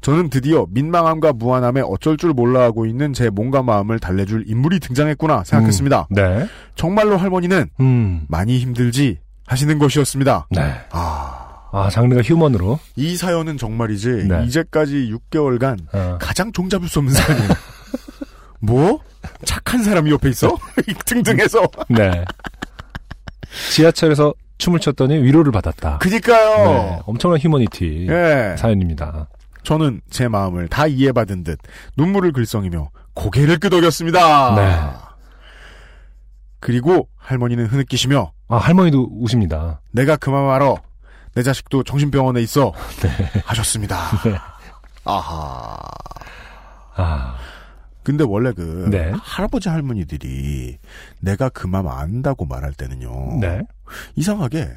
저는 드디어 민망함과 무안함에 어쩔 줄 몰라 하고 있는 제 몸과 마음을 달래줄 인물이 등장했구나 생각했습니다. 네. 정말로 할머니는 음. 많이 힘들지 하시는 것이었습니다. 네. 아, 아, 장르가 휴먼으로. 이 사연은 정말이지 네. 이제까지 6개월간 어. 가장 종잡을 수 없는 사연이에요. 뭐? 착한 사람이 옆에 있어? 등등해서. 네. 지하철에서 춤을 췄더니 위로를 받았다. 그니까요. 네. 엄청난 휴머니티 예. 사연입니다. 저는 제 마음을 다 이해받은 듯 눈물을 글썽이며 고개를 끄덕였습니다. 네. 그리고 할머니는 흐느끼시며 아, 할머니도 우십니다. 내가 그만 말어. 내 자식도 정신병원에 있어. 하셨습니다. 네. 아하. 아, 근데 원래 그 네. 할아버지 할머니들이 내가 그맘 안다고 말할 때는요. 네. 이상하게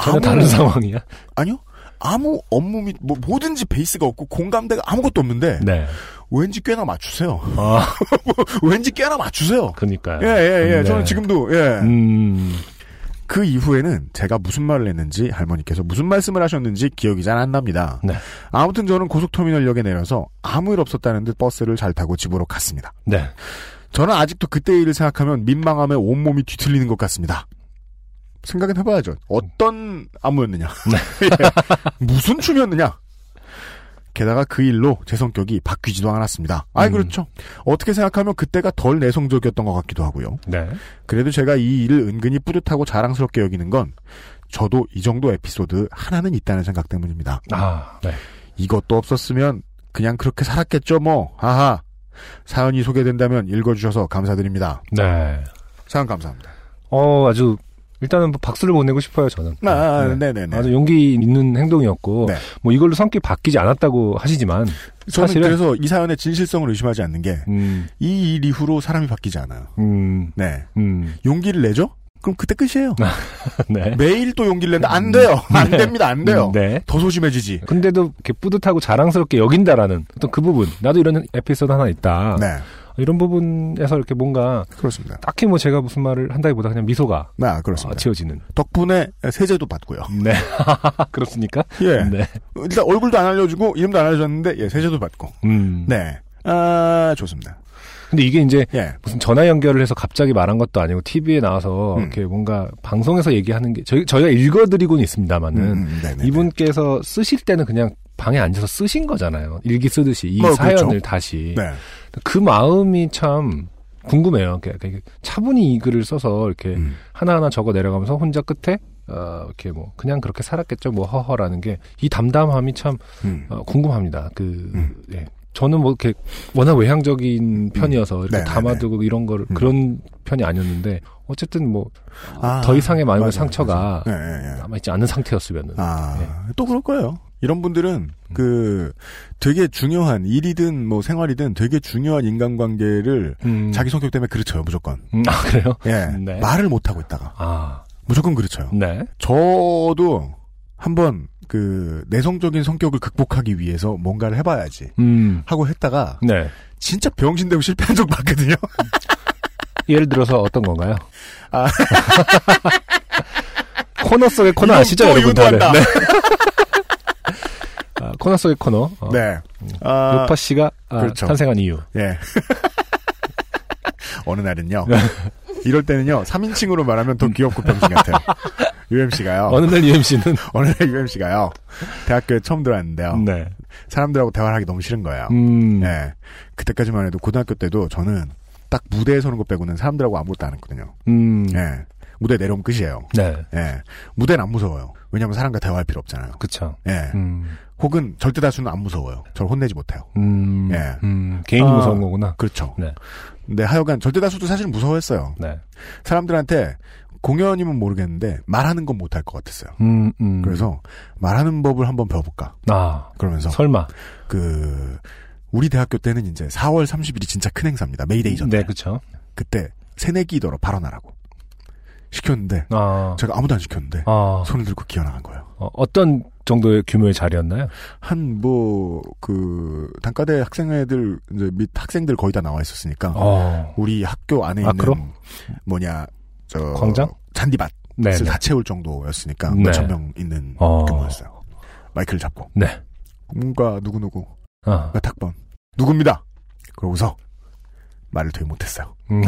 전혀 다른 상황이야. 아니요. 아무 업무 및 뭐, 뭐든지 베이스가 없고 공감대가 아무것도 없는데 네. 왠지 꽤나 맞추세요. 아, 왠지 꽤나 맞추세요. 그니까요. 예, 예, 예. 네. 저는 지금도, 예. 음, 그 이후에는 제가 무슨 말을 했는지 할머니께서 무슨 말씀을 하셨는지 기억이 잘 안 납니다. 네. 아무튼 저는 고속터미널역에 내려서 아무 일 없었다는 듯 버스를 잘 타고 집으로 갔습니다. 네. 저는 아직도 그때 일을 생각하면 민망함에 온몸이 뒤틀리는 것 같습니다. 생각은 해봐야죠. 어떤 안무였느냐. 예. 무슨 춤이었느냐. 게다가 그 일로 제 성격이 바뀌지도 않았습니다. 아이 음. 그렇죠. 어떻게 생각하면 그때가 덜 내성적이었던 것 같기도 하고요. 네. 그래도 제가 이 일을 은근히 뿌듯하고 자랑스럽게 여기는 건 저도 이 정도 에피소드 하나는 있다는 생각 때문입니다. 아, 네. 이것도 없었으면 그냥 그렇게 살았겠죠 뭐. 하하. 사연이 소개된다면 읽어주셔서 감사드립니다. 네. 사연 감사합니다. 어, 아주 일단은 뭐 박수를 보내고 싶어요, 저는. 아, 네. 네네네. 아주 용기 있는 행동이었고, 네. 뭐 이걸로 성격이 바뀌지 않았다고 하시지만, 저는 사실은- 그래서 이 사연의 진실성을 의심하지 않는 게, 음, 이일 이후로 사람이 바뀌지 않아요. 음, 네. 음, 용기를 내죠? 그럼 그때 끝이에요. 네. 매일 또 용기를 내는데 안 돼요. 안 네. 됩니다. 안 돼요. 음, 네. 더 소심해지지. 근데도 이렇게 뿌듯하고 자랑스럽게 여긴다라는 어떤 그 부분, 나도 이런 에피소드 하나 있다. 네. 이런 부분에서 이렇게 뭔가 그렇습니다. 딱히 뭐 제가 무슨 말을 한다기보다 그냥 미소가 네, 어, 그렇습니다. 지어지는. 덕분에 세제도 받고요. 네. 그렇습니까? 예. 네. 일단 얼굴도 안 알려주고, 이름도 안 알려줬는데, 예, 세제도 받고. 음. 네. 아, 좋습니다. 근데 이게 이제 예. 무슨 전화 연결을 해서 갑자기 말한 것도 아니고 TV에 나와서 음. 이렇게 뭔가 방송에서 얘기하는 게 저희 저희가 읽어드리고는 있습니다만은 음, 네네. 이분께서 쓰실 때는 그냥 방에 앉아서 쓰신 거잖아요. 일기 쓰듯이 이 뭐, 사연을 그렇죠. 다시 네. 그 마음이 참 궁금해요. 이렇게 차분히 이 글을 써서 이렇게 음. 하나하나 적어 내려가면서 혼자 끝에 어, 이렇게 뭐 그냥 그렇게 살았겠죠. 뭐 허허라는 게 이 담담함이 참 음. 어, 궁금합니다. 그 음. 예. 저는 뭐 이렇게 워낙 외향적인 편이어서 이렇게 네네네. 담아두고 이런 거를 음. 그런 편이 아니었는데 어쨌든 뭐더 아, 이상의 마음의 상처가. 예, 예, 예. 남아 있지 않은 상태였으면은 아, 네. 또 그럴 거예요. 이런 분들은 그 되게 중요한 일이든 뭐 생활이든 되게 중요한 인간관계를 음. 자기 성격 때문에 그르쳐요, 무조건. 음, 아 그래요? 예. 네. 말을 못 하고 있다가 아 무조건 그르쳐요. 네. 저도 한번 그 내성적인 성격을 극복하기 위해서 뭔가를 해봐야지 음. 하고 했다가 네. 진짜 병신 되고 실패한 적 많거든요. 예를 들어서 어떤 건가요? 아. 코너 속의 코너 아시죠, 또 여러분 다들? 네. 아, 코너 속의 코너. 어, 네. 아, 요파 씨가 아, 그렇죠. 탄생한 이유. 예. 어느 날은요. 이럴 때는요. 3인칭으로 말하면 더 귀엽고 병신 같아요. UMC가요. 어느 날 UMC는 어느 날 UMC가요. 대학교에 처음 들어왔는데요. 네. 사람들하고 대화를 하기 너무 싫은 거예요. 음. 예. 그때까지만 해도 고등학교 때도 저는 딱 무대에 서는 것 빼고는 사람들하고 아무것도 안 했거든요. 음. 예. 무대 내려오면 끝이에요. 네. 예. 무대는 안 무서워요. 왜냐면 사람과 대화할 필요 없잖아요. 그쵸. 예. 음. 혹은 절대 다수는 안 무서워요. 저를 혼내지 못해요. 음. 예. 음. 개인이 아. 무서운 거구나. 그렇죠. 네. 근데 하여간 절대 다수도 사실 무서워했어요. 네. 사람들한테 공연이면 모르겠는데 말하는 건 못할 것 같았어요. 음, 음. 그래서 말하는 법을 한번 배워볼까. 아. 그러면서 설마. 그 우리 대학교 때는 이제 4월 30일이 진짜 큰 행사입니다. 메이데이 전날. 네, 그쵸. 그때 새내기더러 발언하라고 시켰는데 아. 제가 아무도 안 시켰는데 아. 손을 들고 기어 나간 거예요. 어, 어떤 정도의 규모의 자리였나요? 한 뭐 그 단과대 학생회들 이제 및 학생들 거의 다 나와 있었으니까 어. 우리 학교 안에 아, 있는 그럼? 뭐냐 저 광장? 잔디밭을 네. 네. 다 채울 정도였으니까 네. 몇천 명 있는 어. 규모였어요. 마이크를 잡고 네. 뭔가 누구 누구 아. 몇 학번 누구입니다. 그러고서 말을 되게 못했어요. 음.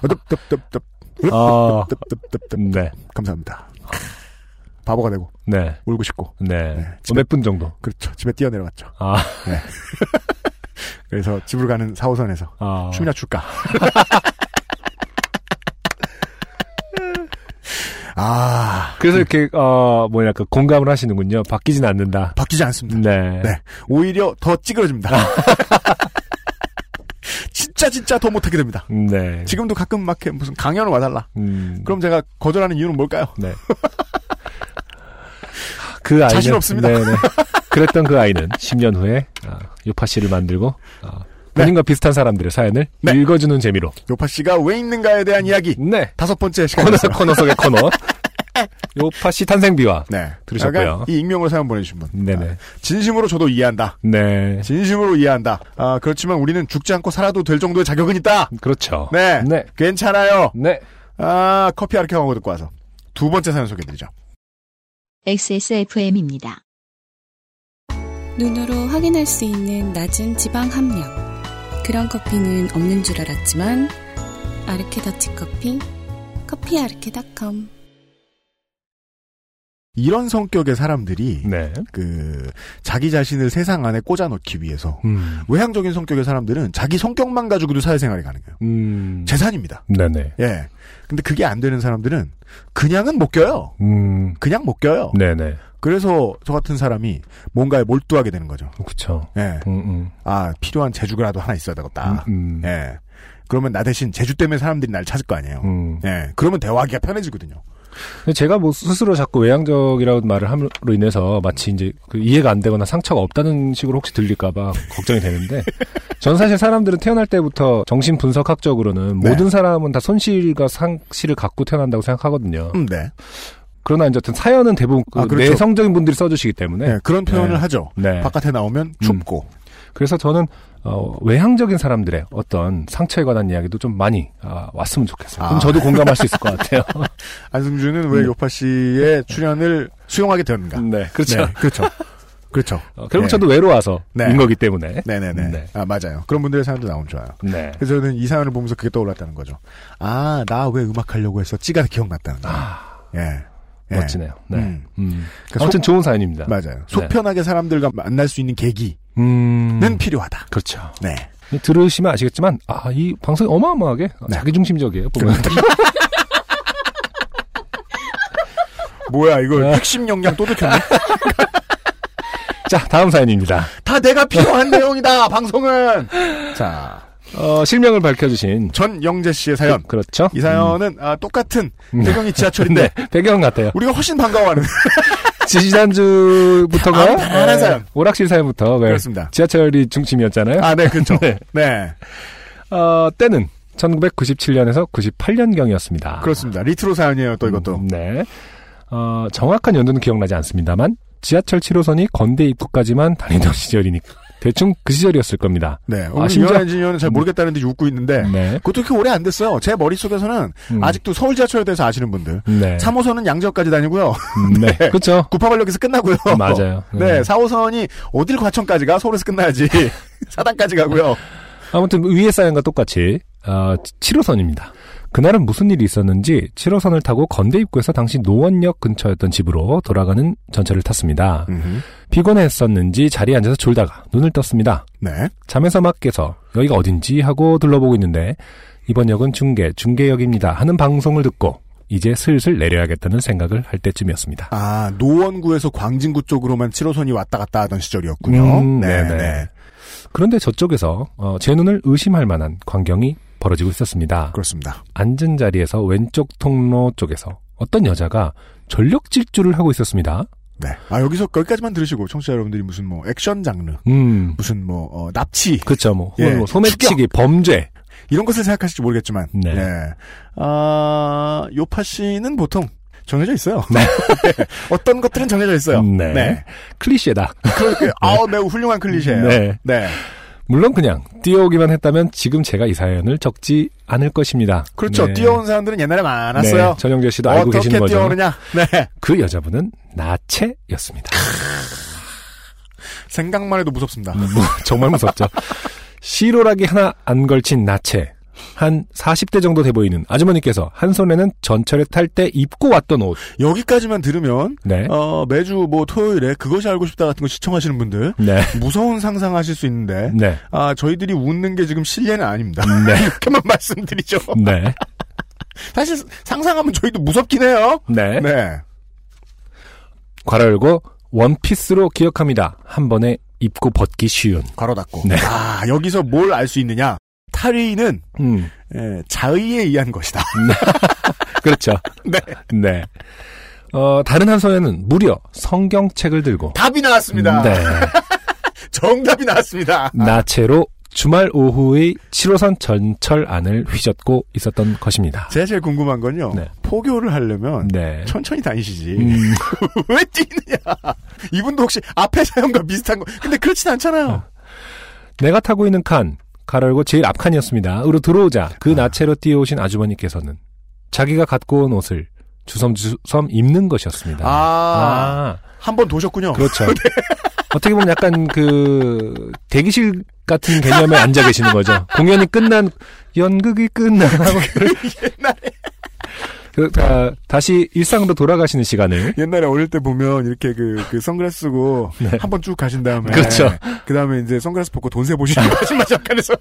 덥덥덥덥 아. 덥덥덥덥 네. 감사합니다. 바보가 되고 네. 울고 싶고 네. 네. 어, 몇분 정도? 그렇죠. 집에 뛰어내려갔죠. 아. 그래서 집으로 가는 4호선에서 아. 춤이나 출까. 아 그래서 이렇게 어 뭐냐 그 공감을 하시는군요. 바뀌진 않는다. 바뀌지 않습니다. 네. 네. 오히려 더 찌그러집니다. 진짜 진짜 더 못하게 됩니다. 네. 지금도 가끔 막 해, 무슨 강연을 와달라. 음. 그럼 제가 거절하는 이유는 뭘까요? 네. 그 아이는 자신 없습니다. 네네. 그랬던 그 아이는 10년 후에 아, 요파 씨를 만들고 아, 본인과 비슷한 사람들의 사연을 네. 읽어주는 재미로. 요파 씨가 왜 있는가에 대한 이야기 네. 다섯 번째 코너 시간이었어요. 코너 속의 코너. 요파 씨 탄생비와. 네. 들으셨고요. 이 익명으로 사연 보내주신 분. 네네. 아, 진심으로 저도 이해한다. 네. 진심으로 이해한다. 아, 그렇지만 우리는 죽지 않고 살아도 될 정도의 자격은 있다. 그렇죠. 네. 네. 괜찮아요. 네. 아, 커피 아르케 광고 듣고 와서. 두 번째 사연 소개해드리죠. XSFM입니다. 눈으로 확인할 수 있는 낮은 지방 함량. 그런 커피는 없는 줄 알았지만 아르케 더치 커피, 커피아르케닷컴. 이런 성격의 사람들이 네. 그 자기 자신을 세상 안에 꽂아넣기 위해서 음. 외향적인 성격의 사람들은 자기 성격만 가지고도 사회생활이 가능해요. 음. 재산입니다. 네네. 예. 근데 그게 안 되는 사람들은 그냥은 못 껴요. 음. 그냥 못 껴요. 네네. 그래서 저 같은 사람이 뭔가에 몰두하게 되는 거죠. 그쵸. 예. 음, 음. 아, 필요한 재주가라도 하나 있어야 되겠다. 음, 음. 예. 그러면 나 대신 재주 때문에 사람들이 날 찾을 거 아니에요. 음. 예. 그러면 대화하기가 편해지거든요. 제가 뭐 스스로 자꾸 외향적이라고 말을 함으로 인해서 마치 이제 그 이해가 안 되거나 상처가 없다는 식으로 혹시 들릴까봐 걱정이 되는데 전 사실 사람들은 태어날 때부터 정신 분석학적으로는 네. 모든 사람은 다 손실과 상실을 갖고 태어난다고 생각하거든요. 음, 네. 그러나 이제 어떤 사연은 대부분 그 아, 그렇죠. 내성적인 분들이 써주시기 때문에 네, 그런 표현을 네. 하죠. 네. 바깥에 나오면 춥고. 그래서 저는 어, 외향적인 사람들의 어떤 상처에 관한 이야기도 좀 많이 아, 왔으면 좋겠어요. 그럼 아. 저도 공감할 수 있을 것 같아요. 안승준은 왜 음. 요파 씨의 출연을 수용하게 되었는가? 네, 그렇죠. 네, 그렇죠. 그렇죠. 어, 결국 네. 저도 외로워서인 네. 거기 때문에. 네네네. 네. 아, 맞아요. 그런 분들의 사연도 나오면 좋아요. 네. 그래서 저는 이 사연을 보면서 그게 떠올랐다는 거죠. 아, 나 왜 음악 하려고 했었지가 기억났다는 거예요. 예. 예. 멋지네요. 네. 음. 음. 그러니까 아무튼 속- 좋은 사연입니다. 맞아요. 속 편하게 사람들과 만날 수 있는 계기는 음. 필요하다. 그렇죠. 네. 들으시면 아시겠지만, 아, 이 방송이 어마어마하게 네. 자기중심적이에요, 보면. 뭐야, 이거 아. 핵심 역량 또 들켰네? 자, 다음 사연입니다. 다 내가 필요한 내용이다, 방송은! 자, 어, 실명을 밝혀주신. 전영재 씨의 사연. 그, 렇죠 이 사연은 아, 똑같은 음. 배경이 지하철인데 네, 배경 같아요. 우리가 훨씬 반가워하는 지지난주부터가 아, 사연. 오락실 사연부터 왜 그렇습니다. 지하철이 중심이었잖아요. 아, 네, 그렇죠. 네. 네, 어, 때는 1997년에서 98년경이었습니다. 그렇습니다. 리트로 사연이에요, 또 이것도. 음, 네. 어, 정확한 연도는 기억나지 않습니다만 지하철 7호선이 건대 입구까지만 다니던 시절이니까 대충 그 시절이었을 겁니다. 네, 아, 심지어- 엔지니어는 잘 모르겠다는 듯이 웃고 있는데 네. 그것도 그렇게 오래 안 됐어요. 제 머릿속에서는 음. 아직도 서울 지하철에 대해서 아시는 분들 네. 3호선은 양재역까지 다니고요. 음, 네. 그렇죠. 구파발역에서 끝나고요. 맞아요. 네, 4호선이 어딜 과천까지 가? 서울에서 끝나야지. 사당까지 가고요. 아무튼 위의 사연과 똑같이 어, 7호선입니다. 그날은 무슨 일이 있었는지 7호선을 타고 건대 입구에서 당시 노원역 근처였던 집으로 돌아가는 전철을 탔습니다. 음흠. 피곤했었는지 자리에 앉아서 졸다가 눈을 떴습니다. 네. 잠에서 막 깨서 여기가 어딘지 하고 둘러보고 있는데 이번 역은 중계, 중계역입니다 하는 방송을 듣고 이제 슬슬 내려야겠다는 생각을 할 때쯤이었습니다. 아, 노원구에서 광진구 쪽으로만 7호선이 왔다 갔다 하던 시절이었군요. 음, 네, 네네. 네. 그런데 저쪽에서 어, 제 눈을 의심할 만한 광경이 벌어지고 있었습니다. 그렇습니다. 앉은 자리에서 왼쪽 통로 쪽에서 어떤 여자가 전력 질주를 하고 있었습니다. 네. 아, 여기서 거기까지만 들으시고, 청취자 여러분들이 무슨 뭐, 액션 장르, 음, 무슨 뭐, 어, 납치, 그렇죠. 뭐, 예, 뭐 소매치기, 범죄. 이런 것을 생각하실지 모르겠지만, 네. 예. 아, 요파 씨는 보통 정해져 있어요. 네. 어떤 것들은 정해져 있어요. 네. 네. 클리셰다. 그렇게, 아우, 매우 훌륭한 클리셰예요. 네. 네. 물론 그냥 뛰어오기만 했다면 지금 제가 이 사연을 적지 않을 것입니다. 그렇죠. 네. 뛰어온 사람들은 옛날에 많았어요. 네, 전영재 씨도 알고 어떻게 계시는 거죠. 뛰어오느냐. 네. 그 여자분은 나체였습니다. 생각만 해도 무섭습니다. 뭐, 정말 무섭죠. 시로락이 하나 안 걸친 나체. 한 40대 정도 돼 보이는 아주머니께서 한 손에는 전철에 탈 때 입고 왔던 옷. 여기까지만 들으면, 네. 어, 매주 뭐 토요일에 그것이 알고 싶다 같은 거 시청하시는 분들, 네. 무서운 상상하실 수 있는데, 네. 아, 저희들이 웃는 게 지금 실례는 아닙니다. 네. 이렇게만 말씀드리죠. 네. 사실 상상하면 저희도 무섭긴 해요. 네. 네. 괄호 열고 원피스로 기억합니다. 한 번에 입고 벗기 쉬운. 괄호 닫고. 네. 아, 여기서 뭘 알 수 있느냐. 탈의는, 음. 예, 자의에 의한 것이다. 그렇죠. 네. 네. 어, 다른 한 손에는 무려 성경책을 들고 답이 나왔습니다. 네. 정답이 나왔습니다. 나체로 주말 오후의 7호선 전철 안을 휘젓고 있었던 것입니다. 제가 제일 궁금한 건요. 네. 포교를 하려면 네. 천천히 다니시지. 음, 왜 뛰느냐. 이분도 혹시 앞에 사연과 비슷한 거. 근데 그렇진 않잖아요. 내가 타고 있는 칸, 가로열고 제일 앞칸이었습니다. 으로 들어오자 그 나체로 뛰어오신 아주머니께서는 자기가 갖고 온 옷을 주섬주섬 입는 것이었습니다. 아, 아, 한 번 도셨군요. 그렇죠. 어떻게 보면 약간 그 대기실 같은 개념에 앉아 계시는 거죠. 공연이 끝난 연극이 끝나고 그, 아, 다시 일상으로 돌아가시는 시간을 옛날에 어릴 때 보면 이렇게 그, 그 선글라스 쓰고 네. 한번 쭉 가신 다음에 그렇죠. 그 다음에 이제 선글라스 벗고 돈 세 보시는 거 마지막 약간에서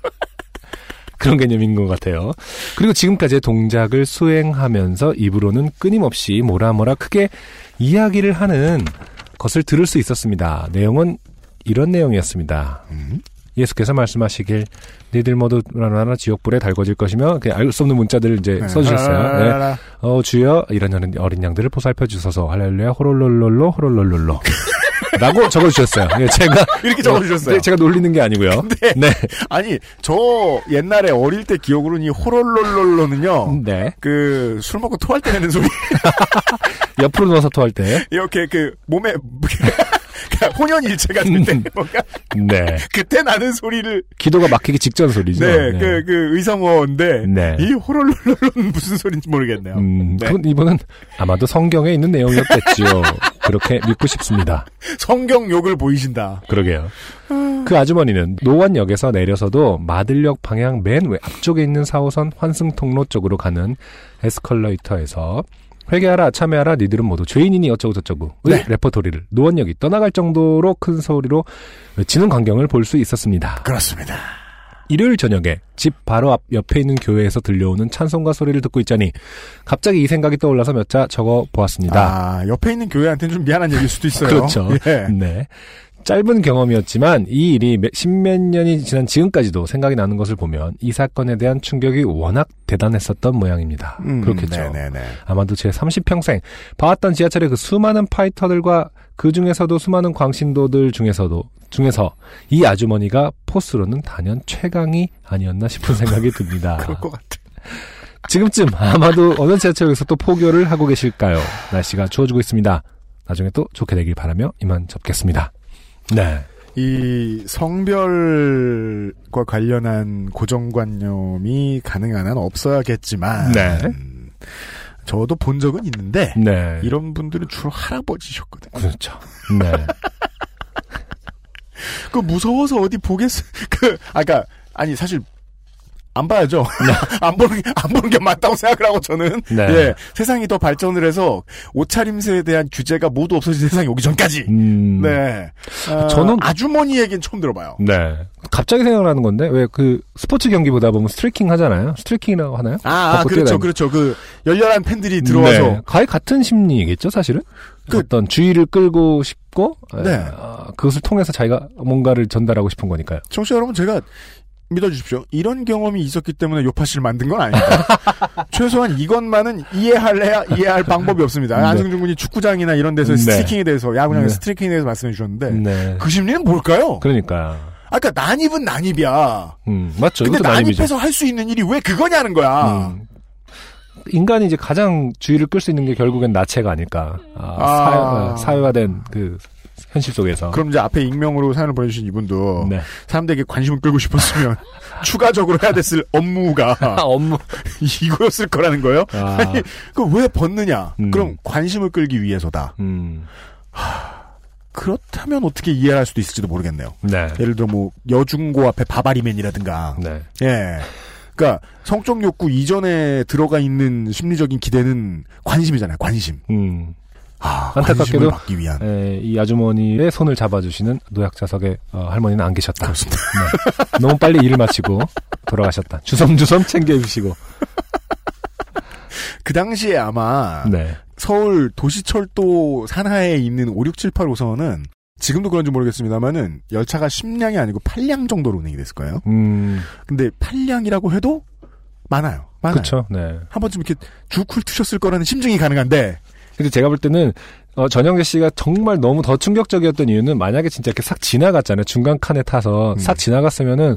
그런 개념인 것 같아요. 그리고 지금까지의 동작을 수행하면서 입으로는 끊임없이 뭐라 뭐라 크게 이야기를 하는 것을 들을 수 있었습니다. 내용은 이런 내용이었습니다. 음. 예수께서 말씀하시길 니들 모두 나나 지옥불에 달궈질 것이며 알 수 없는 문자들을 이제 네. 써주셨어요. 네. 아, 어 주여 이런 어린, 어린 양들을 보살펴 주소서 할렐루야 호롤롤롤로 호롤롤롤로 라고 적어주셨어요. 예, 제가 이렇게 적어주셨어요. 네, 제가 놀리는 게 아니고요. 네. 아니 저 옛날에 어릴 때 기억으로는 이 호롤롤롤로는요. 네. 그 술 먹고 토할 때 내는 소리 옆으로 누워서 토할 때. 이렇게 그 몸에 혼연일체 같은 때 뭔가 네. 그때 나는 소리를 기도가 막히기 직전 소리죠. 네, 그, 그 의성어인데 네. 이 호롤롤롤은 무슨 소리인지 모르겠네요. 음, 네. 이번은 아마도 성경에 있는 내용이었겠지요. 그렇게 믿고 싶습니다. 성경 욕을 보이신다. 그러게요. 그 아주머니는 노원역에서 내려서도 마들역 방향 맨 외- 앞쪽에 있는 4호선 환승통로 쪽으로 가는 에스컬레이터에서 회개하라 참회하라 니들은 모두 죄인이니 어쩌고 저쩌고 의 네. 레퍼토리를 노원역이 떠나갈 정도로 큰 소리로 외치는 광경을 볼 수 있었습니다. 그렇습니다. 일요일 저녁에 집 바로 앞 옆에 있는 교회에서 들려오는 찬송가 소리를 듣고 있자니 갑자기 이 생각이 떠올라서 몇 자 적어 보았습니다. 아, 옆에 있는 교회한테는 좀 미안한 얘기일 수도 있어요. 그렇죠. 예. 네. 짧은 경험이었지만 이 일이 몇- 십몇 년이 지난 지금까지도 생각이 나는 것을 보면 이 사건에 대한 충격이 워낙 대단했었던 모양입니다. 음, 그렇겠죠. 네네네. 아마도 제 30평생 봐왔던 지하철의 그 수많은 파이터들과 그 중에서도 수많은 광신도들 중에서도 중에서 이 아주머니가 포스로는 단연 최강이 아니었나 싶은 생각이 듭니다. 그럴 것 같아. 지금쯤 아마도 어느 지하철에서 또 포교를 하고 계실까요? 날씨가 추워지고 있습니다. 나중에 또 좋게 되길 바라며 이만 접겠습니다. 네. 이 성별과 관련한 고정관념이 가능한 한 없어야겠지만 네. 음, 저도 본 적은 있는데 네. 이런 분들은 주로 할아버지셨거든요. 그렇죠. 네. 그 무서워서 어디 보겠어? 그 아까 아니 사실 안 봐야죠. 안 보는 게, 안 보는 게 맞다고 생각을 하고 저는 네. 예 세상이 더 발전을 해서 옷차림새에 대한 규제가 모두 없어진 세상이 오기 전까지 음. 네 어, 저는- 아주머니 얘기는 처음 들어봐요. 네. 갑자기 생각나는 건데 왜 그 스포츠 경기 보다 보면 스트레킹 하잖아요. 스트레킹이라고 하나요? 아, 아, 벚꽃 그렇죠. 그렇죠. 그 열렬한 팬들이 들어와서 네. 거의 같은 심리겠죠, 사실은. 그- 어떤 주의를 끌고 싶고 네. 에, 아, 그것을 통해서 자기가 뭔가를 전달하고 싶은 거니까요. 청취자 여러분 제가 믿어주십시오. 이런 경험이 있었기 때문에 요파 씨를 만든 건 아닙니다. 최소한 이것만은 이해할래야 이해할 방법이 없습니다. 네. 안승준 군이 축구장이나 이런 데서 네. 스트리킹에 대해서 야구장에서 네. 스트리킹에 대해서 말씀해 주셨는데 네. 그 심리는 뭘까요? 그러니까. 아까 난입은 난입이야. 음, 맞죠. 근데. 난입해서 할 수 있는 일이 왜 그거냐는 거야. 음. 인간이 이제 가장 주의를 끌 수 있는 게 결국엔 나체가 아닐까. 아, 아. 사회, 사회화된 그 현실 속에서. 그럼 이제 앞에 익명으로 사연을 보내주신 이분도 네. 사람들에게 관심을 끌고 싶었으면 추가적으로 해야 됐을 업무가 업무. 이거였을 거라는 거예요? 아, 아니, 그왜 벗느냐? 음. 그럼 관심을 끌기 위해서다. 음. 그렇다면 어떻게 이해할 수도 있을지도 모르겠네요. 네. 예를 들어 뭐 여중고 앞에 바바리맨이라든가 네. 예. 그러니까 성적 욕구 이전에 들어가 있는 심리적인 기대는 관심이잖아요. 관심. 음. 아, 안타깝게도- 받기 위한. 에, 이 아주머니의 손을 잡아주시는 노약자석의 어, 할머니는 안 계셨다. 그렇습니다. 네. 너무 빨리 일을 마치고 돌아가셨다. 주섬주섬 챙겨주시고. 그 당시에 아마 네. 서울 도시철도 산하에 있는 5, 6, 7, 8호선은 지금도 그런지 모르겠습니다만은 열차가 10량이 아니고 8량 정도로 운행이 됐을 거예요. 음. 근데 8량이라고 해도 많아요. 많아요. 그쵸. 네. 한 번쯤 이렇게 주쿨 트셨을 거라는 심증이 가능한데 근데 제가 볼 때는 어, 전영재 씨가 정말 너무 더 충격적이었던 이유는 만약에 진짜 이렇게 싹 지나갔잖아요. 중간 칸에 타서 음. 싹 지나갔으면은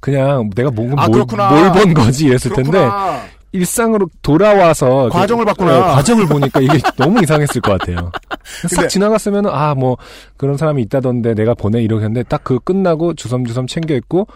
그냥 내가 뭔가 아. 뭘본 거지 이랬을 텐데 그렇구나. 일상으로 돌아와서 과정을 봤구나. 네, 과정을 보니까 이게 너무 이상했을 것 같아요. 싹 지나갔으면은 아뭐 그런 사람이 있다던데 내가 보내 이러겠는데 딱 그 끝나고 주섬주섬 챙겨 있고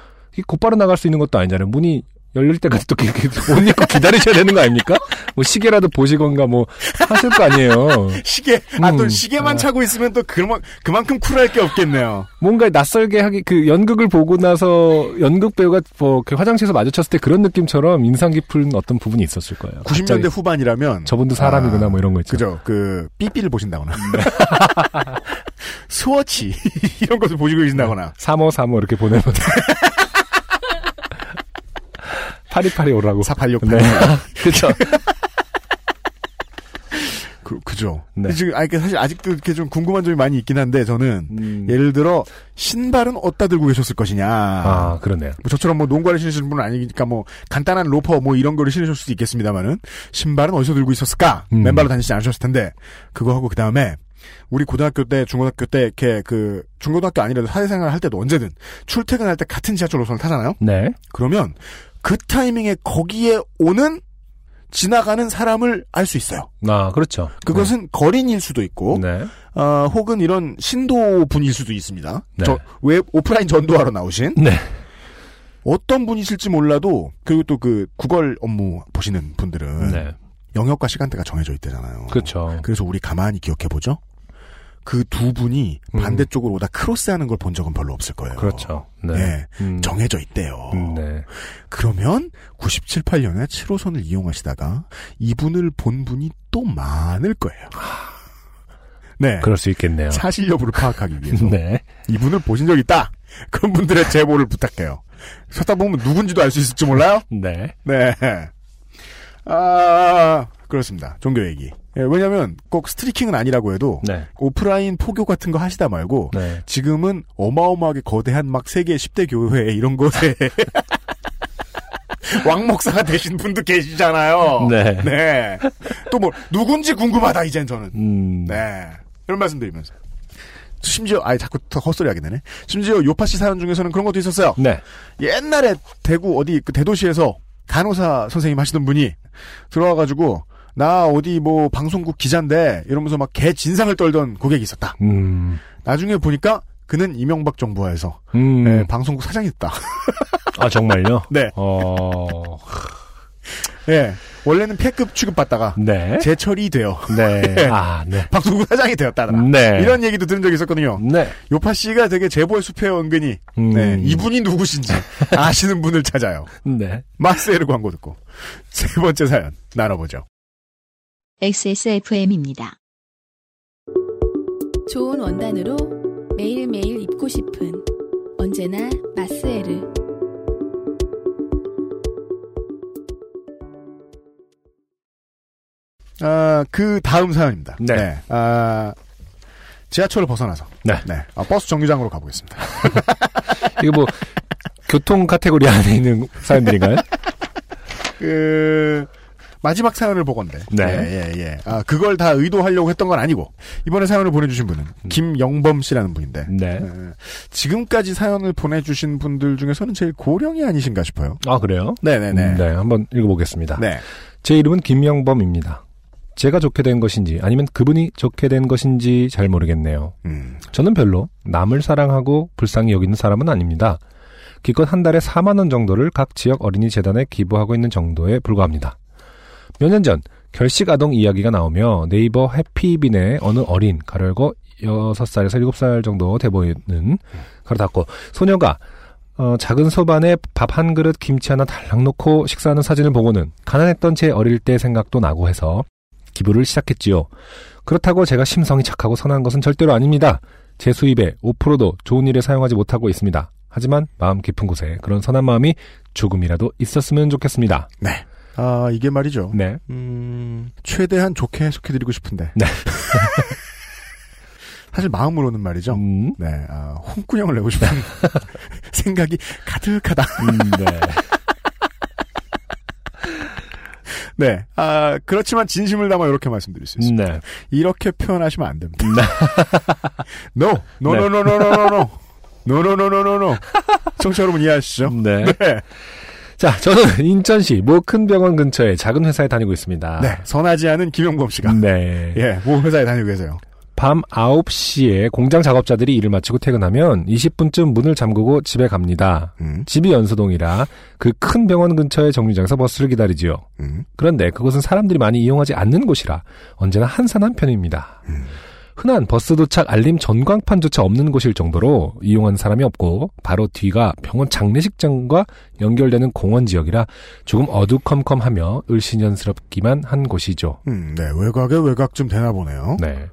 곧바로 나갈 수 있는 것도 아니잖아요. 문이 열릴 때까지 또 이렇게 옷 입고 기다리셔야 되는 거 아닙니까? 뭐 시계라도 보시건가 뭐 하실 거 아니에요. 시계 아또 음. 시계만 아. 차고 있으면 또 그만 그만큼 쿨할 게 없겠네요. 뭔가 낯설게 하기 그 연극을 보고 나서 연극 배우가 뭐 그 화장실에서 마주쳤을 때 그런 느낌처럼 인상 깊은 어떤 부분이 있었을 거예요. 90년대 갑자기 후반이라면 저분도 사람이구나 뭐 이런 거 있죠. 그죠. 그 삐삐를 보신다거나 스워치 이런 것을 보시고 계신다거나 3535 이렇게 보내면 파리파리 오라고. 4868. 네. 그렇죠. 그, 그 그죠. 네. 지금 아 이게 사실 아직도 이렇게 좀 궁금한 점이 많이 있긴 한데 저는 음. 예를 들어 신발은 어디다 들고 계셨을 것이냐. 아, 그러네요. 뭐 저처럼 뭐 농구를 신으시는 분은 아니니까 뭐 간단한 로퍼 뭐 이런 거를 신으실 수도 있겠습니다만은 신발은 어디서 들고 있었을까? 음. 맨발로 다니시지 않으셨을 텐데 그거 하고 그 다음에 우리 고등학교 때 중고등학교 때 이렇게 그 중고등학교 아니라도 사회생활 할 때도 언제든 출퇴근할 때 같은 지하철 노선을 타잖아요. 네. 그러면 그 타이밍에 거기에 오는 지나가는 사람을 알 수 있어요. 아, 그렇죠. 그것은 거린일 수도 있고, 네. 어, 혹은 이런 신도 분일 수도 있습니다. 네. 저, 웹, 오프라인 전도하러 나오신. 네. 어떤 분이실지 몰라도, 그리고 또 그, 구걸 업무 보시는 분들은. 네. 영역과 시간대가 정해져 있대잖아요. 그렇죠. 그래서 우리 가만히 기억해보죠? 그 두 분이 음. 반대쪽으로 오다 크로스하는 걸 본 적은 별로 없을 거예요. 그렇죠. 네. 네. 음. 정해져 있대요. 음, 네. 그러면 97, 8년에 7호선을 이용하시다가 이분을 본 분이 또 많을 거예요. 네. 그럴 수 있겠네요. 사실 여부를 파악하기 위해서 네. 이분을 보신 적 있다. 그런 분들의 제보를 부탁해요. 찾다 보면 누군지도 알 수 있을지 몰라요. 네. 네. 아 그렇습니다. 종교 얘기. 예, 왜냐하면 꼭 스트리킹은 아니라고 해도 네. 오프라인 포교 같은 거 하시다 말고 네. 지금은 어마어마하게 거대한 막 세계 10대 교회 이런 곳에 왕목사가 되신 분도 계시잖아요. 네. 네. 또 뭐 누군지 궁금하다 이젠 저는. 음. 네. 이런 말씀드리면서. 심지어 아예 자꾸 더 헛소리 하게 되네. 심지어 요파 씨 사연 중에서는 그런 것도 있었어요. 네. 옛날에 대구 어디 그 대도시에서 간호사 선생님 하시던 분이 들어와가지고 나 어디 뭐 방송국 기자인데 이러면서 막 개 진상을 떨던 고객이 있었다. 음. 나중에 보니까 그는 이명박 정부하에서 음. 네, 방송국 사장이 됐다. 아, 정말요? 네. 어. 예. 원래는 폐급 취급받다가 네. 재처리 되어 네. 아, 네. 방송국 사장이 되었다더라. 네. 이런 얘기도 들은 적이 있었거든요. 네. 요파 씨가 되게 제보의 숲에 은근히 음. 네, 이분이 누구신지 아시는 분을 찾아요. 네. 마스에르 광고 듣고 세 번째 사연 나눠보죠. XSFM입니다. 좋은 원단으로 매일매일 입고 싶은 언제나 마스에르. 아, 그 다음 사연입니다. 네. 아, 지하철을 벗어나서 네. 아, 버스 정류장으로 가보겠습니다. 이거 뭐, 교통 카테고리 안에 있는 사연들인가요? 그 마지막 사연을 보건데. 네. 예, 예, 예. 아, 그걸 다 의도하려고 했던 건 아니고 이번에 사연을 보내주신 분은 김영범 씨라는 분인데. 네. 예, 지금까지 사연을 보내주신 분들 중에서는 제일 고령이 아니신가 싶어요. 아, 그래요? 네네네. 음, 네, 한번 읽어보겠습니다. 네. 제 이름은 김영범입니다. 제가 좋게 된 것인지 아니면 그분이 좋게 된 것인지 잘 모르겠네요. 음. 저는 별로 남을 사랑하고 불쌍히 여기는 사람은 아닙니다. 기껏 한 달에 4만 원 정도를 각 지역 어린이 재단에 기부하고 있는 정도에 불과합니다. 몇 년 전 결식 아동 이야기가 나오며 네이버 해피빈의 어느 어린 가열고 6살에서 7살 정도 돼 보이는 가로 닫고 소녀가 어, 작은 소반에 밥 한 그릇 김치 하나 달랑 놓고 식사하는 사진을 보고는 가난했던 제 어릴 때 생각도 나고 해서 기부를 시작했지요. 그렇다고 제가 심성이 착하고 선한 것은 절대로 아닙니다. 제 수입의 5%도 좋은 일에 사용하지 못하고 있습니다. 하지만 마음 깊은 곳에 그런 선한 마음이 조금이라도 있었으면 좋겠습니다. 네. 아, 이게 말이죠. 네. 음, 최대한 좋게 해석해드리고 싶은데. 네. 사실 마음으로는 말이죠. 음, 네, 아, 홍군형을 내고 싶은 생각이 가득하다. 음, 네. 네. 아, 그렇지만 진심을 담아 이렇게 말씀드릴 수 있습니다. 네. 이렇게 표현하시면 안 됩니다. 네. No! No, no, no, no, no, no, no. No, no, no, no, no, no. 청취자 여러분 이해하시죠? 네. 네. 자, 저는 인천시 모 큰 병원 근처에 작은 회사에 다니고 있습니다. 네. 선하지 않은 김영범 씨가. 네. 예, 모 회사에 다니고 계세요. 밤 9시에 공장 작업자들이 일을 마치고 퇴근하면 20분쯤 문을 잠그고 집에 갑니다. 음, 집이 연수동이라 그 큰 병원 근처의 정류장에서 버스를 기다리지요. 음, 그런데 그곳은 사람들이 많이 이용하지 않는 곳이라 언제나 한산한 편입니다. 음. 흔한 버스 도착 알림 전광판조차 없는 곳일 정도로 이용하는 사람이 없고 바로 뒤가 병원 장례식장과 연결되는 공원 지역이라 조금 어두컴컴하며 을신연스럽기만 한 곳이죠. 음, 네. 외곽에 외곽 좀 되나 보네요. 네.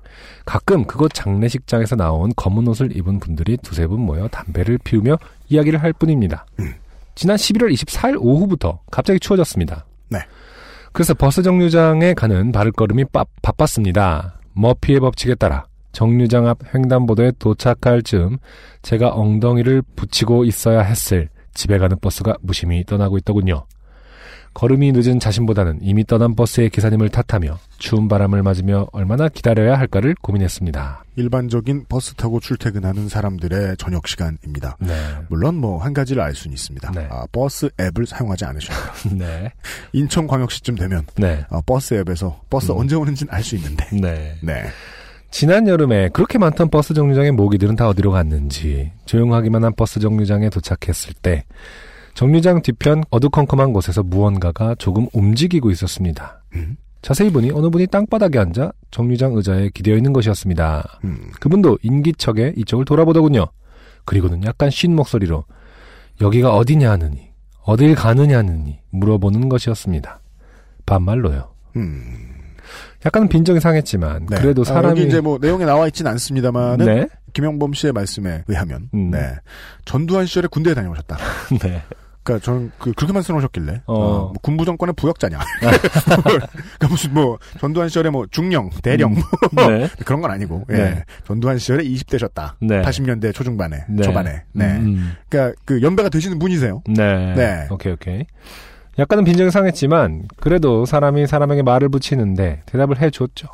가끔 그곳 장례식장에서 나온 검은 옷을 입은 분들이 두세 분 모여 담배를 피우며 이야기를 할 뿐입니다. 음. 지난 11월 24일 오후부터 갑자기 추워졌습니다. 네. 그래서 버스 정류장에 가는 발걸음이 빠, 바빴습니다. 머피의 법칙에 따라 정류장 앞 횡단보도에 도착할 즈음 제가 엉덩이를 붙이고 있어야 했을 집에 가는 버스가 무심히 떠나고 있더군요. 걸음이 늦은 자신보다는 이미 떠난 버스의 기사님을 탓하며 추운 바람을 맞으며 얼마나 기다려야 할까를 고민했습니다. 일반적인 버스 타고 출퇴근하는 사람들의 저녁 시간입니다. 네. 물론 뭐 한 가지를 알 수는 있습니다. 네. 아, 버스 앱을 사용하지 않으셔야 돼요. 네. 인천광역시쯤 되면 네. 아, 버스 앱에서 버스 음. 언제 오는지는 알 수 있는데. 네. 네. 지난 여름에 그렇게 많던 버스 정류장의 모기들은 다 어디로 갔는지 조용하기만 한 버스 정류장에 도착했을 때 정류장 뒤편 어두컴컴한 곳에서 무언가가 조금 움직이고 있었습니다. 음. 자세히 보니 어느 분이 땅바닥에 앉아 정류장 의자에 기대어 있는 것이었습니다. 음. 그분도 인기척에 이쪽을 돌아보더군요. 그리고는 약간 쉰 목소리로 여기가 어디냐 하느니 어딜 가느냐 하느니 물어보는 것이었습니다. 반말로요. 음. 약간 빈정이 상했지만 네. 그래도 아, 사람이 여기 이제 뭐 내용에 나와 있진 않습니다만은 네. 김영범 씨의 말씀에 의하면 음. 네. 전두환 시절에 군대에 다녀오셨다. 네. 그러니까 저는 그 그렇게 말씀하셨길래 어. 어, 뭐 군부 정권의 부역자냐? 그러니까 무슨 뭐 전두환 시절에 뭐 중령, 대령 뭐 네. 그런 건 아니고 예. 네. 전두환 시절에 20대셨다. 네. 80년대 초중반에 네. 초반에 네. 음, 그러니까 그 연배가 되시는 분이세요. 음. 네. 네. 오케이, 오케이. 약간은 빈정이 상했지만, 그래도 사람이 사람에게 말을 붙이는데 대답을 해줬죠.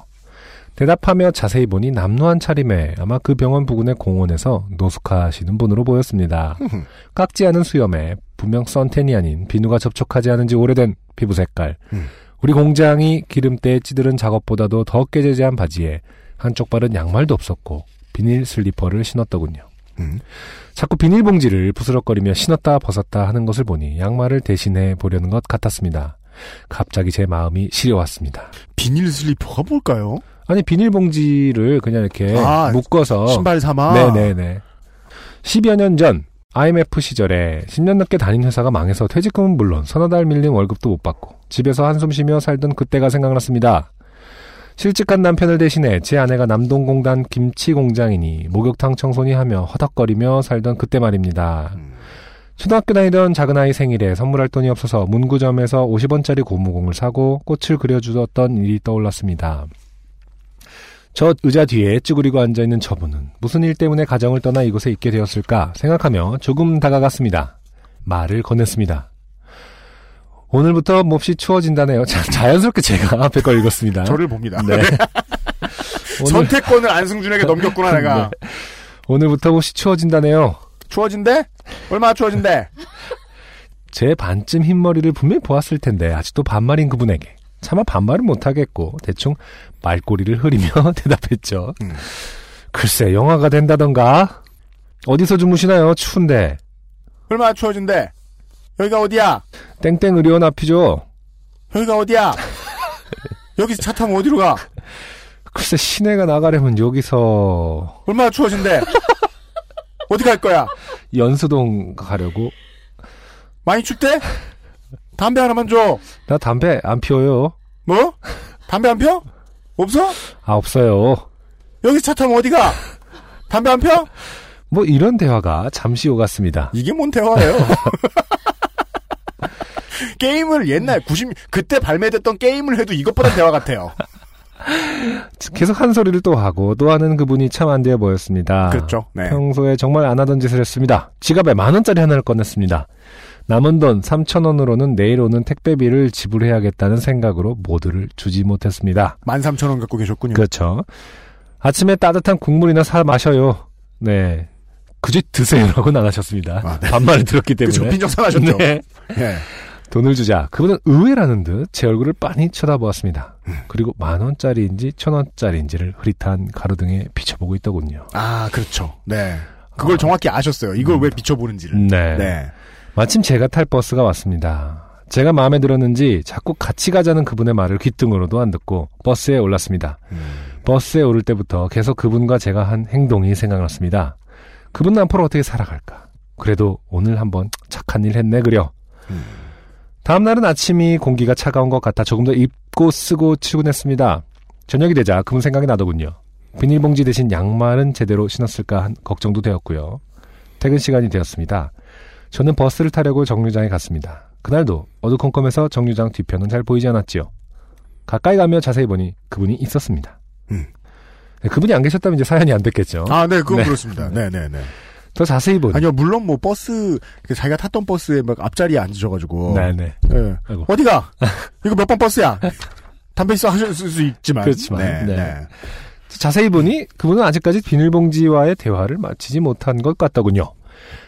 대답하며 자세히 보니 남루한 차림에 아마 그 병원 부근의 공원에서 노숙하시는 분으로 보였습니다. 깎지 않은 수염에 분명 선텐이 아닌 비누가 접촉하지 않은 지 오래된 피부 색깔. 음. 우리 공장이 기름때에 찌들은 작업보다도 더 깨재재한 바지에 한쪽 발은 양말도 없었고 비닐 슬리퍼를 신었더군요. 음. 자꾸 비닐봉지를 부스럭거리며 신었다 벗었다 하는 것을 보니 양말을 대신해 보려는 것 같았습니다. 갑자기 제 마음이 시려왔습니다. 비닐 슬리퍼가 뭘까요? 아니 비닐봉지를 그냥 이렇게 아, 묶어서 신발 삼아. 네네네 10여 년 전 IMF 시절에 10년 넘게 다닌 회사가 망해서 퇴직금은 물론 서너 달 밀린 월급도 못 받고 집에서 한숨 쉬며 살던 그때가 생각났습니다. 실직한 남편을 대신해 제 아내가 남동공단 김치 공장이니 목욕탕 청소니 하며 허덕거리며 살던 그때 말입니다. 음. 초등학교 다니던 작은아이 생일에 선물할 돈이 없어서 문구점에서 50원짜리 고무공을 사고 꽃을 그려주었던 일이 떠올랐습니다. 저 의자 뒤에 쭈그리고 앉아있는 저분은 무슨 일 때문에 가정을 떠나 이곳에 있게 되었을까 생각하며 조금 다가갔습니다. 말을 건넸습니다. 오늘부터 몹시 추워진다네요. 자, 자연스럽게 제가 앞에 걸 읽었습니다. 저를 봅니다. 네. 오늘, 선택권을 안승준에게 넘겼구나 내가. 네. 오늘부터 몹시 추워진다네요. 추워진대? 얼마나 추워진대? 제 반쯤 흰머리를 분명히 보았을 텐데 아직도 반말인 그분에게 차마 반말은 못하겠고 대충 말꼬리를 흐리며 대답했죠. 음. 글쎄 영화가 된다던가 어디서 주무시나요? 추운데 얼마나 추워진대? 여기가 어디야? 땡땡 의료원 앞이죠. 여기가 어디야? 여기서 차 타면 어디로 가? 글쎄 시내가 나가려면 여기서 얼마나 추워진대? 어디 갈 거야? 연수동 가려고 많이 춥대? 담배 하나만 줘. 나 담배 안 피워요. 뭐? 담배 안 펴? 없어? 아 없어요. 여기서 차 타면 어디 가? 담배 안 펴? 뭐 이런 대화가 잠시 오갔습니다. 이게 뭔 대화예요? 게임을 옛날 90 그때 발매됐던 게임을 해도 이것보다 대화 같아요. 계속 한 소리를 또 하고 또 하는 그분이 참안 되어 보였습니다. 그렇죠. 네. 평소에 정말 안 하던 짓을 했습니다. 지갑에 만 원짜리 하나를 꺼냈습니다. 남은 돈 3천 원으로는 내일 오는 택배비를 지불해야겠다는 생각으로 모두를 주지 못했습니다. 13,000원 갖고 계셨군요. 그렇죠. 아침에 따뜻한 국물이나 사 마셔요. 네. 그저 드세요라고는 안 하셨습니다. 아, 네. 반말을 들었기 때문에. 그쵸, 빈정상하셨죠. 네. 예. 돈을 주자. 그분은 의외라는 듯 제 얼굴을 빤히 쳐다보았습니다. 그리고 만 원짜리인지 천 원짜리인지를 흐릿한 가로등에 비춰보고 있더군요. 아, 그렇죠. 네. 그걸 정확히 아셨어요. 이걸 왜 비춰보는지를. 네. 네. 마침 제가 탈 버스가 왔습니다. 제가 마음에 들었는지 자꾸 같이 가자는 그분의 말을 귓등으로도 안 듣고 버스에 올랐습니다. 음. 버스에 오를 때부터 계속 그분과 제가 한 행동이 생각났습니다. 그분은 앞으로 어떻게 살아갈까? 그래도 오늘 한번 착한 일 했네 그려. 음. 다음 날은 아침이 공기가 차가운 것 같아 조금 더 입고 쓰고 출근했습니다. 저녁이 되자 그분 생각이 나더군요. 비닐봉지 대신 양말은 제대로 신었을까 한 걱정도 되었고요. 퇴근 시간이 되었습니다. 저는 버스를 타려고 정류장에 갔습니다. 그날도 어두컴컴해서 정류장 뒤편은 잘 보이지 않았지요. 가까이 가며 자세히 보니 그분이 있었습니다. 음. 네, 그분이 안 계셨다면 이제 사연이 안 됐겠죠. 아, 네, 그건 네. 그렇습니다. 네, 네, 네. 더 자세히 보니. 아니요, 물론 뭐 버스 그 자기가 탔던 버스에 막 앞자리에 앉으셔가지고. 네네. 예. 아이고. 어디가? 이거 몇 번 버스야? 담배 있어 하실 수 있지만. 그렇지만, 네, 네. 네. 자세히 보니 그분은 아직까지 비닐봉지와의 대화를 마치지 못한 것 같더군요.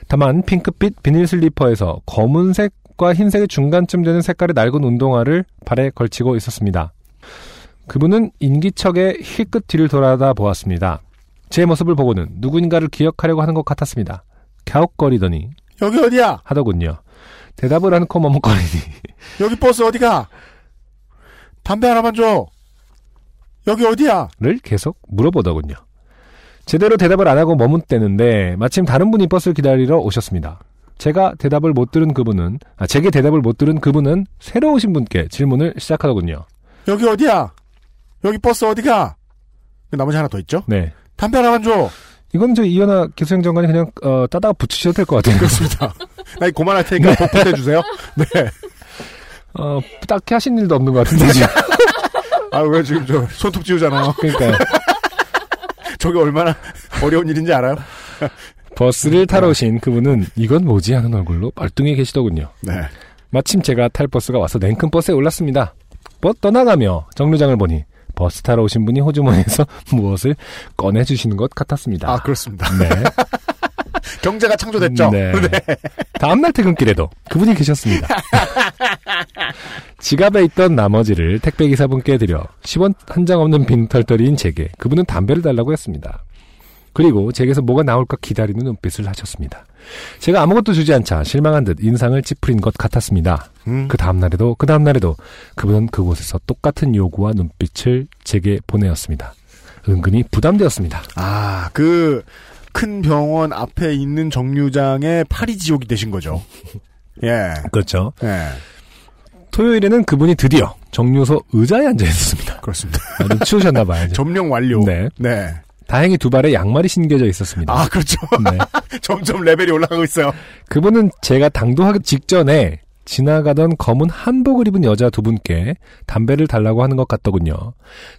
다만 핑크빛 비닐 슬리퍼에서 검은색과 흰색의 중간쯤 되는 색깔의 낡은 운동화를 발에 걸치고 있었습니다. 그분은 인기척에 힐끗 뒤를 돌아다 보았습니다. 제 모습을 보고는 누군가를 기억하려고 하는 것 같았습니다. 갸웃거리더니 여기 어디야? 하더군요. 대답을 않고 머뭇거리니 여기 버스 어디가? 담배 하나만 줘. 여기 어디야? 를 계속 물어보더군요. 제대로 대답을 안 하고 머뭇대는데 마침 다른 분이 버스를 기다리러 오셨습니다. 제가 대답을 못 들은 그분은 아 제게 대답을 못 들은 그분은 새로 오신 분께 질문을 시작하더군요. 여기 어디야? 여기 버스 어디가? 나머지 하나 더 있죠? 네. 담배 하나만 줘. 이건 저 이현아 기수행정관이 그냥 어, 따다가 붙이셔도 될 것 같아요. 그렇습니다. 나 이거 그만할 테니까 복붙해 주세요. 네. 어, 딱히 하신 일도 없는 것 같은데 지금. 아, 왜 지금 저 손톱 지우잖아요. 그러니까 저게 얼마나 어려운 일인지 알아요? 버스를 타러 오신 그분은 이건 뭐지 하는 얼굴로 말뚱해 계시더군요. 네. 마침 제가 탈 버스가 와서 냉큼 버스에 올랐습니다. 버 떠나가며 정류장을 보니 버스 타러 오신 분이 호주머니에서 무엇을 꺼내주시는 것 같았습니다. 아, 그렇습니다. 네. 경제가 창조됐죠? 네. 다음날 퇴근길에도 그분이 계셨습니다. 지갑에 있던 나머지를 택배기사분께 드려 10원 한 장 없는 빈털터리인 제게 그분은 담배를 달라고 했습니다. 그리고 제게서 뭐가 나올까 기다리는 눈빛을 하셨습니다. 제가 아무것도 주지 않자 실망한 듯 인상을 찌푸린 것 같았습니다. 음. 그 다음날에도 그 다음날에도 그분은 그곳에서 똑같은 요구와 눈빛을 제게 보내었습니다. 은근히 부담되었습니다. 아, 그, 큰 병원 앞에 있는 정류장에 파리 지옥이 되신 거죠. 예. 그렇죠. 예. 토요일에는 그분이 드디어 정류소 의자에 앉아 있었습니다. 그렇습니다. 아, 좀 추우셨나 봐요. 점령 완료. 네. 네. 다행히 두 발에 양말이 신겨져 있었습니다. 아, 그렇죠. 네. 점점 레벨이 올라가고 있어요. 그분은 제가 당도하기 직전에 지나가던 검은 한복을 입은 여자 두 분께 담배를 달라고 하는 것 같더군요.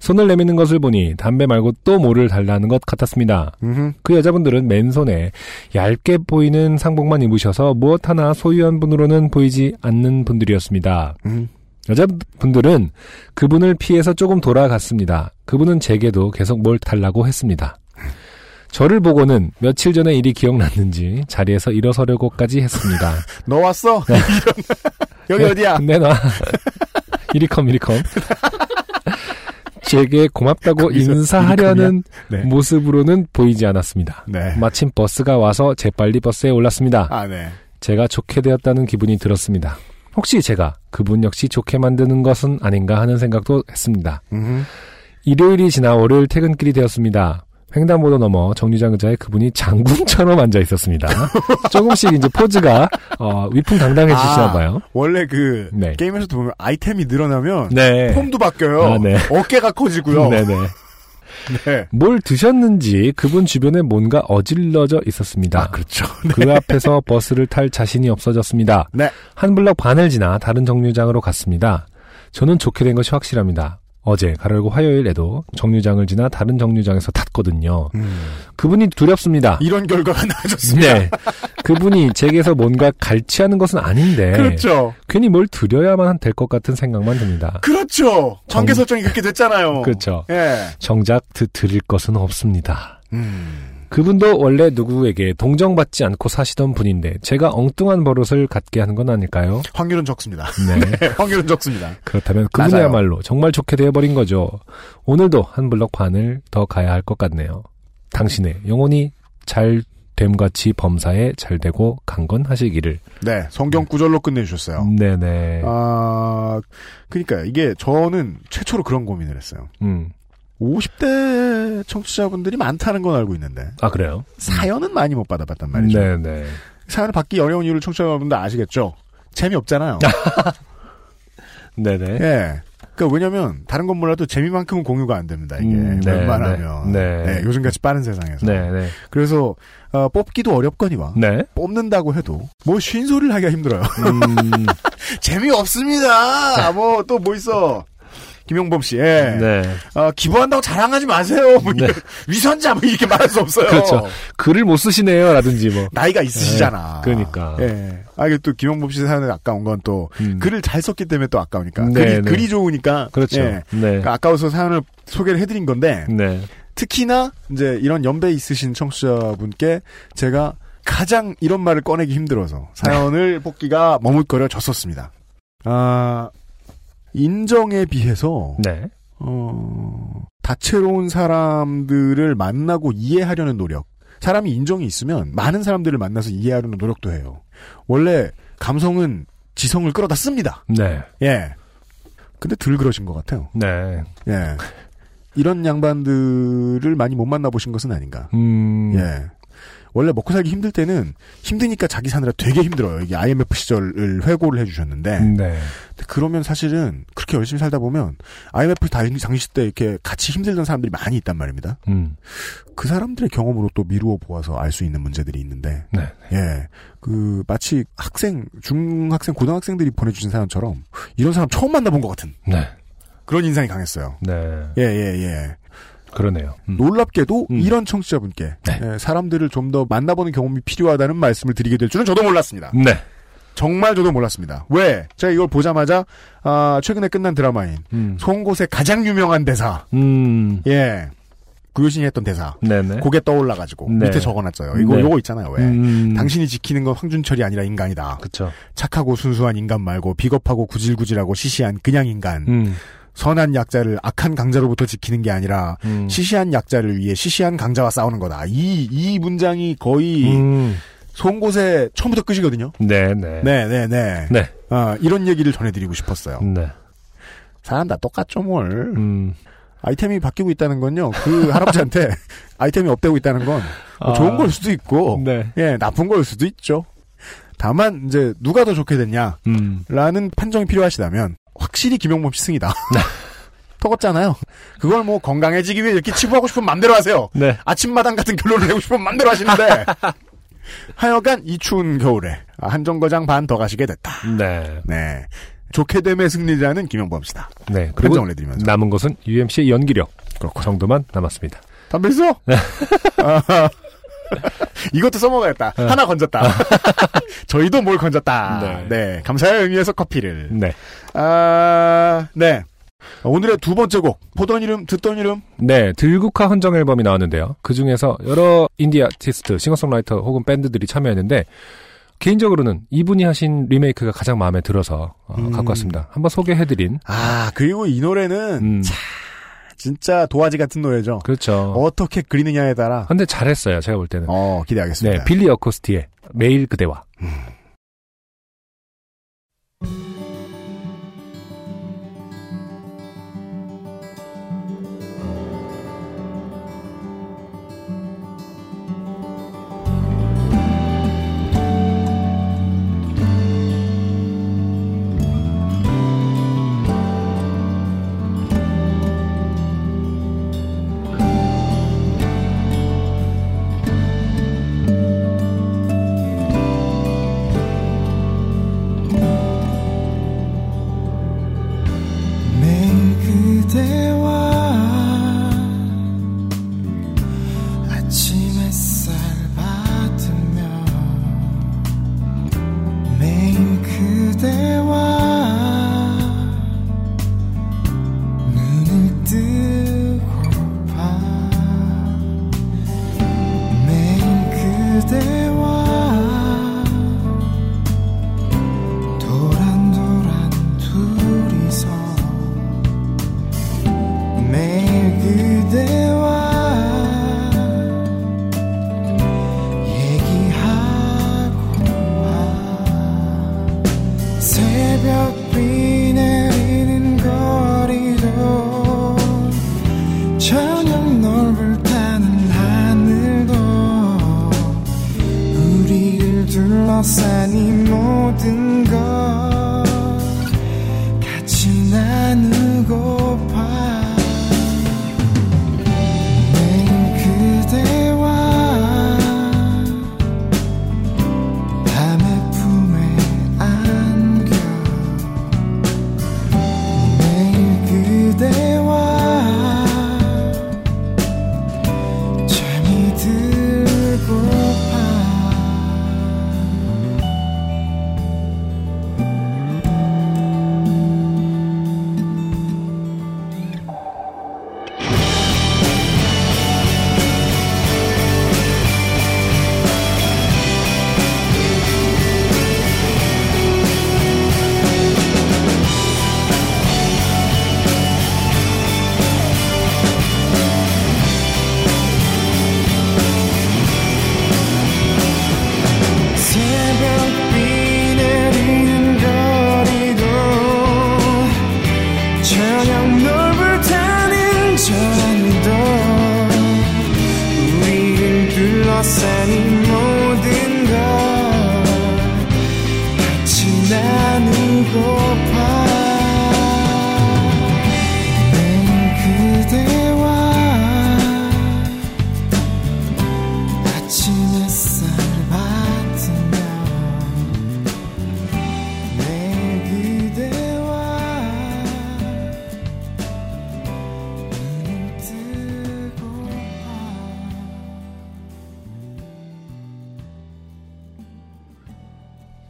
손을 내미는 것을 보니 담배 말고 또 뭐를 달라는 것 같았습니다. 음. 그 여자분들은 맨손에 얇게 보이는 상복만 입으셔서 무엇 하나 소유한 분으로는 보이지 않는 분들이었습니다. 음. 여자분들은 그분을 피해서 조금 돌아갔습니다. 그분은 제게도 계속 뭘 달라고 했습니다. 저를 보고는 며칠 전에 일이 기억났는지 자리에서 일어서려고까지 했습니다. 너 왔어? 여기 어디야? 내놔. 이리컴 이리컴. 제게 고맙다고 인사하려는 네. 모습으로는 보이지 않았습니다. 네. 마침 버스가 와서 재빨리 버스에 올랐습니다. 아, 네. 제가 좋게 되었다는 기분이 들었습니다. 혹시 제가 그분 역시 좋게 만드는 것은 아닌가 하는 생각도 했습니다. 음. 일요일이 지나 월요일 퇴근길이 되었습니다. 횡단보도 넘어 정류장 의자에 그분이 장군처럼 앉아 있었습니다. 조금씩 이제 포즈가 어, 위풍당당해지시나 아. 봐요. 원래 그, 네. 게임에서도 보면 아이템이 늘어나면, 네. 폼도 바뀌어요. 아, 네. 어깨가 커지고요. 네네. 네. 뭘 드셨는지 그분 주변에 뭔가 어질러져 있었습니다. 아, 그렇죠. 그 앞에서 버스를 탈 자신이 없어졌습니다. 네. 한 블럭 반을 지나 다른 정류장으로 갔습니다. 저는 좋게 된 것이 확실합니다. 어제 가려고 화요일에도 정류장을 지나 다른 정류장에서 탔거든요. 음. 그분이 두렵습니다. 이런 결과가 나아졌습니다. 네. 그분이 제게서 뭔가 갈취하는 것은 아닌데 그렇죠. 괜히 뭘 드려야만 될 것 같은 생각만 듭니다. 그렇죠. 관계 정- 설정이 그렇게 됐잖아요. 그렇죠. 예. 정작 드, 드릴 것은 없습니다. 음. 그분도 원래 누구에게 동정받지 않고 사시던 분인데 제가 엉뚱한 버릇을 갖게 하는 건 아닐까요? 확률은 적습니다. 네. 네, 확률은 적습니다. 그렇다면. 그분이야말로 정말 좋게 되어버린 거죠. 오늘도 한 블럭 반을 더 가야 할 것 같네요. 당신의 영혼이 잘 됨같이 범사에 잘 되고 강건하시기를. 네, 성경 구절로 끝내주셨어요. 네네. 아, 그니까요. 이게 저는 최초로 그런 고민을 했어요. 음. 50대 청취자분들이 많다는 건 알고 있는데, 아 그래요? 사연은 많이 못 받아봤단 말이죠. 네네. 사연을 받기 어려운 이유를 청취자분들 아시겠죠? 재미없잖아요. 네네. 예. 그러니까 왜냐면 다른 건 몰라도 재미만큼은 공유가 안 됩니다. 이게 음, 네, 웬만하면 네, 네. 요즘같이 빠른 세상에서 네, 네. 그래서 어, 뽑기도 어렵거니와 네. 뽑는다고 해도 뭐 쉰 소리를 하기가 힘들어요. 음, 재미 없습니다. 뭐 또뭐 있어. 김용범 씨, 예. 네. 어, 기부한다고 자랑하지 마세요. 뭐 네. 위선자 뭐 이렇게 말할 수 없어요. 그렇죠. 글을 못 쓰시네요. 라든지 뭐. 나이가 있으시잖아. 네, 그러니까. 예. 아, 이게 또 김용범 씨 사연에 아까운 건또 음. 글을 잘 썼기 때문에 또 아까우니까. 네, 글이, 네. 글이 좋으니까. 그렇죠. 예. 네. 그러니까 아까워서 사연을 소개를 해드린 건데 네. 특히나 이제 이런 연배 있으신 청취자분께 제가 가장 이런 말을 꺼내기 힘들어서 사연을 뽑기가 머뭇거려 졌었습니다. 아 인정에 비해서 네. 어, 다채로운 사람들을 만나고 이해하려는 노력. 사람이 인정이 있으면 많은 사람들을 만나서 이해하려는 노력도 해요. 원래 감성은 지성을 끌어다 씁니다. 네. 예. 근데 덜 그러신 것 같아요. 네. 예. 이런 양반들을 많이 못 만나보신 것은 아닌가. 음. 예. 원래 먹고 살기 힘들 때는 힘드니까 자기 사느라 되게 힘들어요. 이게 IMF 시절을 회고를 해주셨는데. 네. 그러면 사실은 그렇게 열심히 살다 보면 IMF 당- 당시 때 이렇게 같이 힘들던 사람들이 많이 있단 말입니다. 음. 그 사람들의 경험으로 또 미루어 보아서 알 수 있는 문제들이 있는데. 네. 예. 그, 마치 학생, 중학생, 고등학생들이 보내주신 사연처럼 이런 사람 처음 만나본 것 같은 네. 그런 인상이 강했어요. 네. 예, 예, 예. 그러네요. 음. 놀랍게도 음. 이런 청취자분께 네. 예, 사람들을 좀 더 만나보는 경험이 필요하다는 말씀을 드리게 될 줄은 저도 몰랐습니다. 네. 정말 저도 몰랐습니다. 왜? 제가 이걸 보자마자 아, 최근에 끝난 드라마인 음. 송곳의 가장 유명한 대사, 음. 예, 구효신이 했던 대사, 네네. 고개 떠올라가지고 네. 밑에 적어놨어요. 이거 네. 요거 있잖아요. 왜? 음. 당신이 지키는 건 황준철이 아니라 인간이다. 그쵸. 착하고 순수한 인간 말고 비겁하고 구질구질하고 시시한 그냥 인간. 음. 선한 약자를 악한 강자로부터 지키는 게 아니라 음. 시시한 약자를 위해 시시한 강자와 싸우는 거다. 이, 이 문장이 거의 음. 송곳의 처음부터 끝이거든요. 네 네. 네, 네, 네. 네. 아, 이런 얘기를 전해드리고 싶었어요. 네. 사람 다 똑같죠, 뭘. 음. 아이템이 바뀌고 있다는 건요, 그 할아버지한테 아이템이 업되고 있다는 건뭐 아. 좋은 걸 수도 있고, 네. 예, 나쁜 걸 수도 있죠. 다만, 이제, 누가 더 좋게 됐냐, 음. 라는 판정이 필요하시다면, 확실히 김용범 씨 승이다. 턱었잖아요. 그걸 뭐 건강해지기 위해 이렇게 치부하고 싶으면 맘대로 하세요. 네. 아침마당 같은 결론을 내고 싶으면 맘대로 하시는데, 하여간 이 추운 겨울에 한 정거장 반 더 가시게 됐다. 네. 네. 좋게 됨의 승리자는 김용범 씨다. 네. 그리고 판정을 해드리면서. 남은 것은 UMC의 연기력 그렇고. 정도만 남았습니다. 담배 있어? 아, 이것도 써먹어야겠다. 하나 건졌다. 저희도 뭘 건졌다. 네. 네. 감사의 의미에서 커피를. 네. 아, 네. 오늘의 두 번째 곡. 보던 이름, 듣던 이름. 네, 들국화 헌정 앨범이 나왔는데요. 그 중에서 여러 인디 아티스트, 싱어송라이터 혹은 밴드들이 참여했는데 개인적으로는 이분이 하신 리메이크가 가장 마음에 들어서 어, 음. 갖고 왔습니다. 한번 소개해드린. 아, 그리고 이 노래는 음, 진짜 도화지 같은 노래죠. 그렇죠. 어떻게 그리느냐에 따라. 근데 잘했어요. 제가 볼 때는. 어, 기대하겠습니다. 네, 빌리 어코스티의 매일 그대와. 매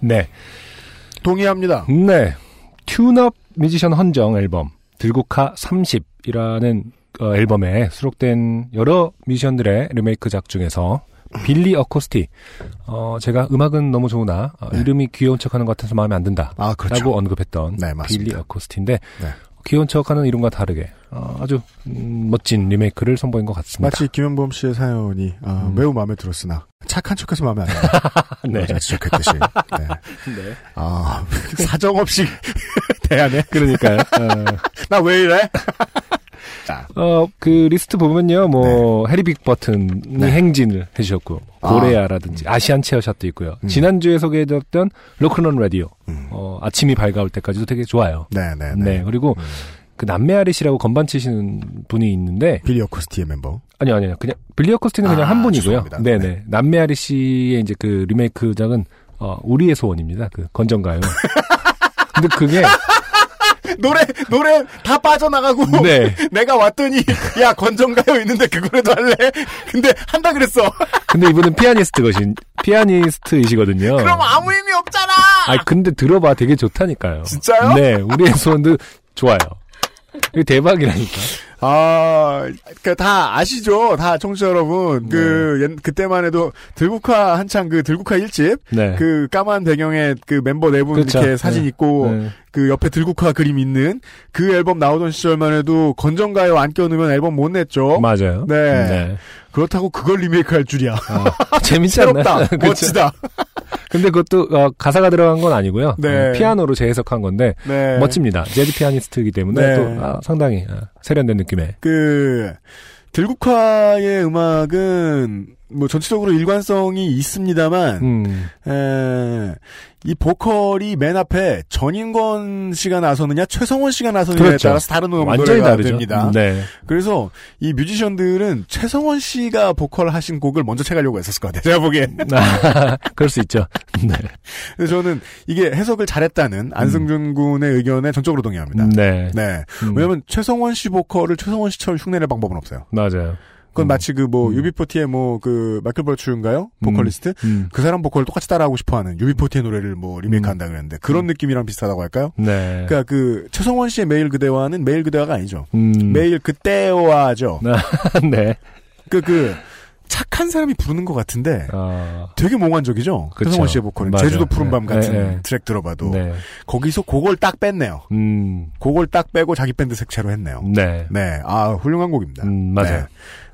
네. 동의합니다. 네. 튠업 뮤지션 헌정 앨범 들국화 30이라는 어, 앨범에 수록된 여러 뮤지션들의 리메이크 작 중에서 빌리 어코스티 어 제가 음악은 너무 좋으나 어, 네. 이름이 귀여운 척하는 것 같아서 마음에 안 든다. 아, 그렇죠. 라고 언급했던 네. 빌리 어코스티인데 네. 귀여운 척하는 이름과 다르게 어, 아주 음, 멋진 리메이크를 선보인 것 같습니다. 마치 김현범 씨의 사연이 아, 음. 매우 마음에 들었으나 착한 척해서 마음에 안 든다. 네. 지적했듯이. 네. 네. 아 사정 없이 대하네. 그러니까요. 어, 나왜 이래? 어, 그 리스트 보면요, 뭐, Harry Big Button이 네. 행진을 해주셨고, 아. 고래야라든지, Asian Chairshot도 있고요. 음. 지난주에 소개해드렸던 로큰롤 라디오, 음. 어, 아침이 밝아올 때까지도 되게 좋아요. 네네네. 네, 그리고 그 남메아리 씨라고 건반 치시는 분이 있는데, 빌리 어코스티의 멤버. 아니요, 아니요. 그냥, 빌리 어코스티는 그냥 아, 한 분이고요. 죄송합니다. 네네. 네. 남메아리 씨의 이제 그 리메이크작은, 어, 우리의 소원입니다. 그 건전가요. 근데 그게, 노래 노래 다 빠져나가고 네. 내가 왔더니 야 건전가요 있는데 그거라도 할래? 근데 한다 그랬어. 근데 이분은 피아니스트 것인, 피아니스트이시거든요. 그럼 아무 의미 없잖아. 아 근데 들어봐 되게 좋다니까요. 진짜요? 네, 우리의 소원도 좋아요. 이거 대박이라니까. 아, 그, 다 아시죠? 다 청취자 여러분. 그, 옛- 그때만 해도 들국화, 한창 그 들국화 1집. 네. 그 까만 배경에 그 멤버 네분 그쵸. 이렇게 사진 네. 있고, 네. 그 옆에 들국화 그림 있는 그 앨범 나오던 시절만 해도 건전가요 안 껴놓으면 앨범 못 냈죠? 맞아요. 네. 그렇다고 그걸 리메이크 할 줄이야. 아, 재밌지? 새롭다. 그쵸? 멋지다. 근데 그것도 어, 가사가 들어간 건 아니고요. 네. 음, 피아노로 재해석한 건데 네. 멋집니다. 재즈 피아니스트이기 때문에 네. 또 아, 상당히 아, 세련된 느낌의. 그 들국화의 음악은 뭐 전체적으로 일관성이 있습니다만 음, 에, 이 보컬이 맨 앞에 전인권 씨가 나서느냐 최성원 씨가 나서느냐에 그렇죠. 따라서 다른 음악 완전히 다르죠. 됩니다. 네. 그래서 이 뮤지션들은 최성원 씨가 보컬 하신 곡을 먼저 채가려고 했었을 것 같아요. 제가 보기엔. 아, 그럴 수 있죠. 네. 그래서 저는 이게 해석을 잘했다는 안승준 군의 의견에 전적으로 동의합니다. 네. 네. 음, 왜냐면 최성원 씨 보컬을 최성원 씨처럼 흉내낼 방법은 없어요. 맞아요. 그건 음. 마치 그뭐 음. 유비포티의 뭐 그 마이클 벌츠인가요? 보컬리스트? 음, 그 사람 보컬 똑같이 따라하고 싶어하는 유비포티의 노래를 뭐 리메이크한다 그랬는데 그런 음. 느낌이랑 비슷하다고 할까요? 네. 그러니까 그 최성원 씨의 매일 그대와는 매일 그대와가 아니죠. 음, 매일 그때와죠. 네. 그 그 착한 사람이 부르는 것 같은데 아, 되게 몽환적이죠. 최성원 씨의 보컬은 맞아요. 제주도 푸른밤 네. 같은 네, 네. 트랙 들어봐도 네. 거기서 그걸 딱 뺐네요. 음, 그걸 딱 빼고 자기 밴드 색채로 했네요. 네. 네, 아 훌륭한 곡입니다. 음, 맞아요. 네.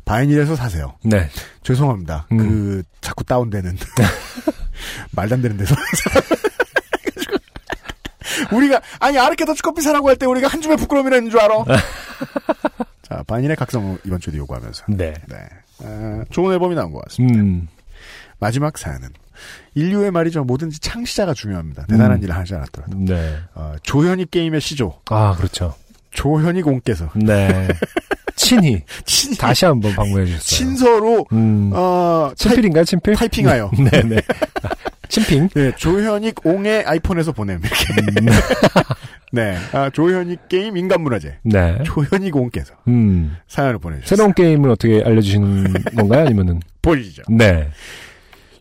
바이닐에서 사세요. 네. 죄송합니다. 음. 그 자꾸 다운되는 말도 안 되는 데서 우리가 아니 아르케 더치커피 사라고 할 때 우리가 한 줌의 부끄러움이라는 줄 알아. 자 바인의 각성 이번 주도 요구하면서 네. 네 어, 좋은 앨범이 나온 것 같습니다. 음, 마지막 사연은 인류의 말이죠 뭐든지 창시자가 중요합니다. 대단한 음. 일을 하지 않았더라도 네. 어, 조현이 게임의 시조 아, 그렇죠. 조현이 공께서 네. 친히 친, 다시 한번 방문해 주셨어요. 친서로 음. 어, 친필인가요, 친필? 타이핑하여. 네, 네. 친핑. 네, 조현익 옹의 아이폰에서 보냄 이렇게. 음, 네, 아, 조현익 게임 인간문화재 네. 조현익 옹께서 음. 사연을 보내주셨어요. 새로운 게임을 어떻게 알려주시는 건가요? 아니면은? 보이시죠? 네.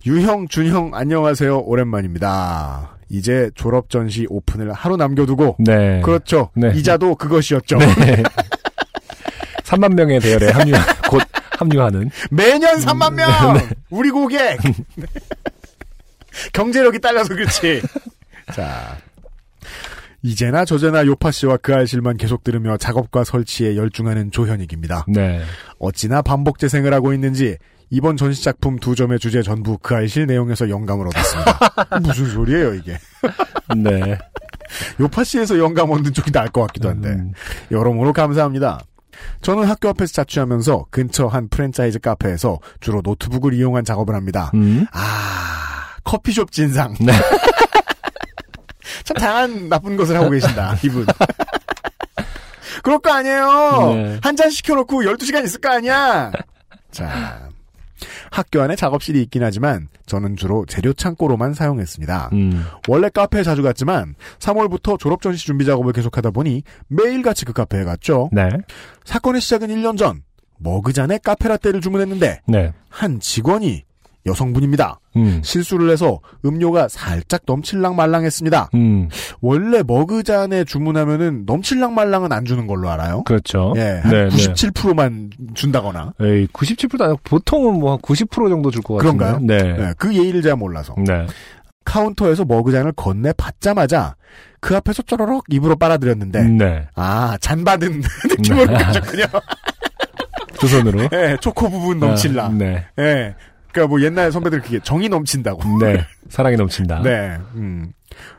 유형, 준형 안녕하세요. 오랜만입니다. 이제 졸업 전시 오픈을 하루 남겨두고 네. 그렇죠. 네. 이자도 그것이었죠. 네. 3만 명의 대열에 합류, 곧 합류하는. 매년 3만 명. 네. 우리 고객. 경제력이 딸려서 그렇지. 자. 이제나 저제나 요파 씨와 그 알실만 계속 들으며 작업과 설치에 열중하는 조현익입니다. 네. 어찌나 반복 재생을 하고 있는지 이번 전시 작품 두 점의 주제 전부 그 알실 내용에서 영감을 얻었습니다. 무슨 소리예요 이게? 네. 요파 씨에서 영감 얻는 쪽이 나을 것 같기도 한데 음, 여러모로 감사합니다. 저는 학교 앞에서 자취하면서 근처 한 프랜차이즈 카페에서 주로 노트북을 이용한 작업을 합니다. 음. 아 커피숍 진상. 네. 참 다양한 나쁜 것을 하고 계신다 이분. 그럴 거 아니에요. 네. 한잔 시켜놓고 12시간 있을 거 아니야. 자, 학교 안에 작업실이 있긴 하지만 저는 주로 재료 창고로만 사용했습니다. 음. 원래 카페에 자주 갔지만 3월부터 졸업 전시 준비 작업을 계속하다 보니 매일같이 그 카페에 갔죠. 네. 사건의 시작은 1년 전 머그잔에 카페라떼를 주문했는데 네. 한 직원이 여성분입니다. 음. 실수를 해서 음료가 살짝 넘칠랑 말랑했습니다. 음. 원래 머그잔에 주문하면은 넘칠랑 말랑은 안 주는 걸로 알아요. 그렇죠. 예, 한 네, 네. 97%만 준다거나. 에이, 97%도 아니고 보통은 뭐 한 90% 정도 줄 것 같은데. 그런가요? 네. 예, 그 예의를 제가 몰라서. 네. 카운터에서 머그잔을 건네 받자마자 그 앞에서 쪼로록 입으로 빨아들였는데 네. 아, 잔 받은 느낌으로 가졌군요. 두 손으로. 예, 초코 부분 넘칠라. 아, 네. 예. 그니까 뭐 옛날 선배들 그게 정이 넘친다고. 네. 사랑이 넘친다. 네. 음.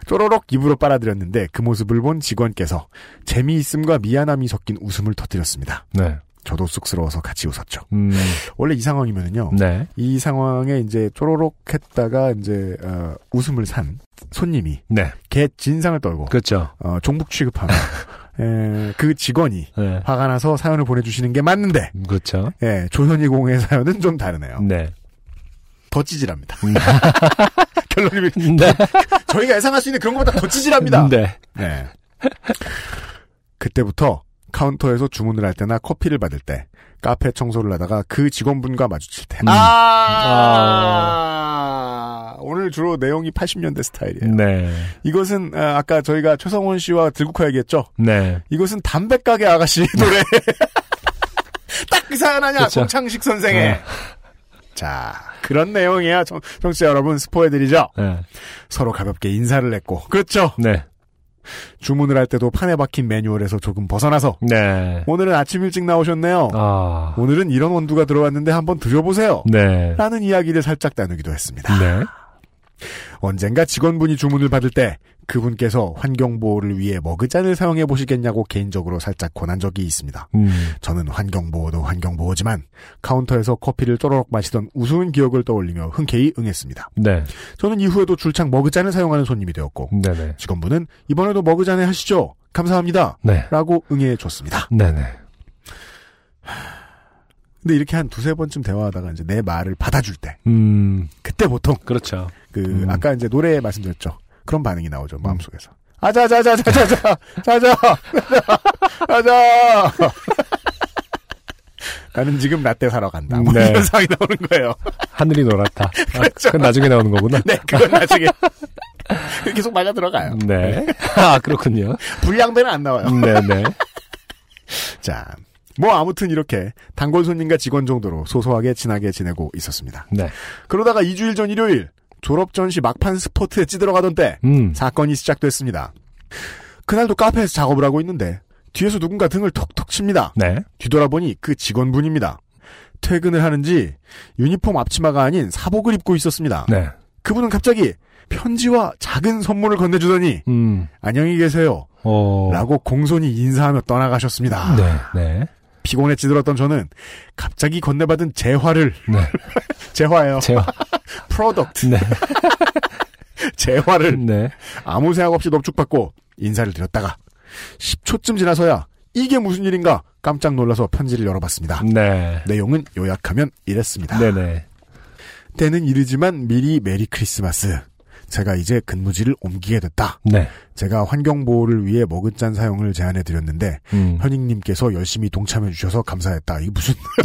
쪼로록 입으로 빨아들였는데 그 모습을 본 직원께서 재미있음과 미안함이 섞인 웃음을 터뜨렸습니다. 네. 저도 쑥스러워서 같이 웃었죠. 음. 원래 이 상황이면은요. 네. 이 상황에 이제 쪼로록 했다가 이제 어, 웃음을 산 손님이 네. 개 진상을 떨고 그렇죠. 어, 종북 취급하며 에, 그 직원이 네. 화가 나서 사연을 보내주시는 게 맞는데 그렇죠. 예, 조현희 공의 사연은 좀 다르네요. 네. 더 찌질합니다. 음. 결론이 네. 저희가 예상할 수 있는 그런 것보다 더 찌질합니다. 네. 네. 그때부터 카운터에서 주문을 할 때나 커피를 받을 때 카페 청소를 하다가 그 직원분과 마주칠 때. 음. 아, 오늘 주로 내용이 80년대 스타일이에요. 네. 이것은 아, 아까 저희가 최성원 씨와 들국화 얘기했죠. 네. 이것은 담배 가게 아가씨 노래. 딱 그 사연 아니야 그쵸. 공창식 선생의. 네. 자 그런 내용이야. 청, 청취자 여러분 스포해드리죠. 네. 서로 가볍게 인사를 했고 그렇죠. 네. 주문을 할 때도 판에 박힌 매뉴얼에서 조금 벗어나서 네. 오늘은 아침 일찍 나오셨네요. 아. 오늘은 이런 원두가 들어왔는데 한번 드셔보세요. 네. 라는 이야기를 살짝 나누기도 했습니다. 네. 언젠가 직원분이 주문을 받을 때 그분께서 환경보호를 위해 머그잔을 사용해 보시겠냐고 개인적으로 살짝 권한 적이 있습니다. 음. 저는 환경보호도 환경보호지만 카운터에서 커피를 쪼로록 마시던 우스운 기억을 떠올리며 흔쾌히 응했습니다. 네. 저는 이후에도 줄창 머그잔을 사용하는 손님이 되었고 네네. 직원분은 이번에도 머그잔에 하시죠. 감사합니다. 네. 라고 응해 줬습니다. 네네. 근데 이렇게 한 두세 번쯤 대화하다가 이제 내 말을 받아줄 때 음. 그때 보통 그렇죠. 그 음. 아까 이제 노래 말씀드렸죠. 그런 반응이 나오죠 마음속에서. 아자자자자자자 자자 자자 나는 지금 라떼 사러 간다. 뭐 네. 이런 상황이 나오는 거예요. 하늘이 노랗다. 아, 그렇죠. 그건 나중에 나오는 거구나. 네, 그건 나중에 계속 맞아 들어가요. 네. 아, 그렇군요. 불량배는 안 나와요. 네네. 자, 뭐 아무튼 이렇게 단골 손님과 직원 정도로 소소하게 친하게 지내고 있었습니다. 네. 그러다가 2주일 전 일요일 졸업 전시 막판 스포트에 찌들어가던 때 음. 사건이 시작됐습니다. 그날도 카페에서 작업을 하고 있는데 뒤에서 누군가 등을 톡톡 칩니다. 네. 뒤돌아보니 그 직원분입니다. 퇴근을 하는지 유니폼 앞치마가 아닌 사복을 입고 있었습니다. 네. 그분은 갑자기 편지와 작은 선물을 건네주더니 음. 안녕히 계세요. 어. 라고 공손히 인사하며 떠나가셨습니다. 네. 네. 피곤에 찌들었던 저는 갑자기 건네받은 재화를 네. 재화예요. 제가. product 네. 재화를 네. 아무 생각 없이 넙죽받고 인사를 드렸다가 10초쯤 지나서야 이게 무슨 일인가 깜짝 놀라서 편지를 열어봤습니다. 네. 내용은 요약하면 이랬습니다. 네네. 때는 이르지만 미리 Merry Christmas. 제가 이제 근무지를 옮기게 됐다. 네. 제가 환경 보호를 위해 머그잔 사용을 제안해 드렸는데 음. 현익님께서 열심히 동참해 주셔서 감사했다. 이게 무슨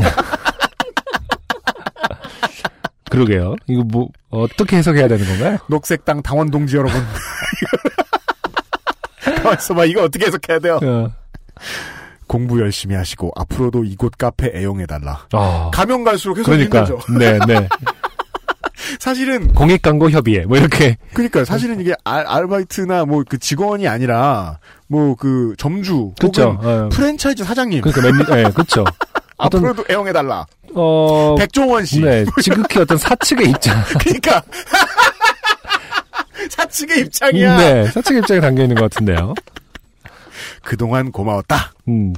그러게요. 이거 뭐, 어떻게 해석해야 되는 건가요? 녹색당 당원 동지 여러분. 가만있어 봐. 이거 어떻게 해석해야 돼요? 어. 공부 열심히 하시고 앞으로도 이곳 카페 애용해달라. 아. 가면 갈수록 계속 그러니까. 힘들죠. 네, 네. 사실은 공익 광고 협의회, 뭐 이렇게. 그러니까 사실은 이게 알, 아르바이트나 뭐 그 직원이 아니라 뭐 그 점주 그쵸. 혹은 어. 프랜차이즈 사장님 그러니까 맨, 네, 그쵸. 어떤, 앞으로도 애용해달라. 어, 백종원 씨. 네, 지극히 어떤 사측의 입장. 그러니까 사측의 입장이야. 네, 사측 입장에 담겨 있는 것 같은데요. 그동안 고마웠다. 음,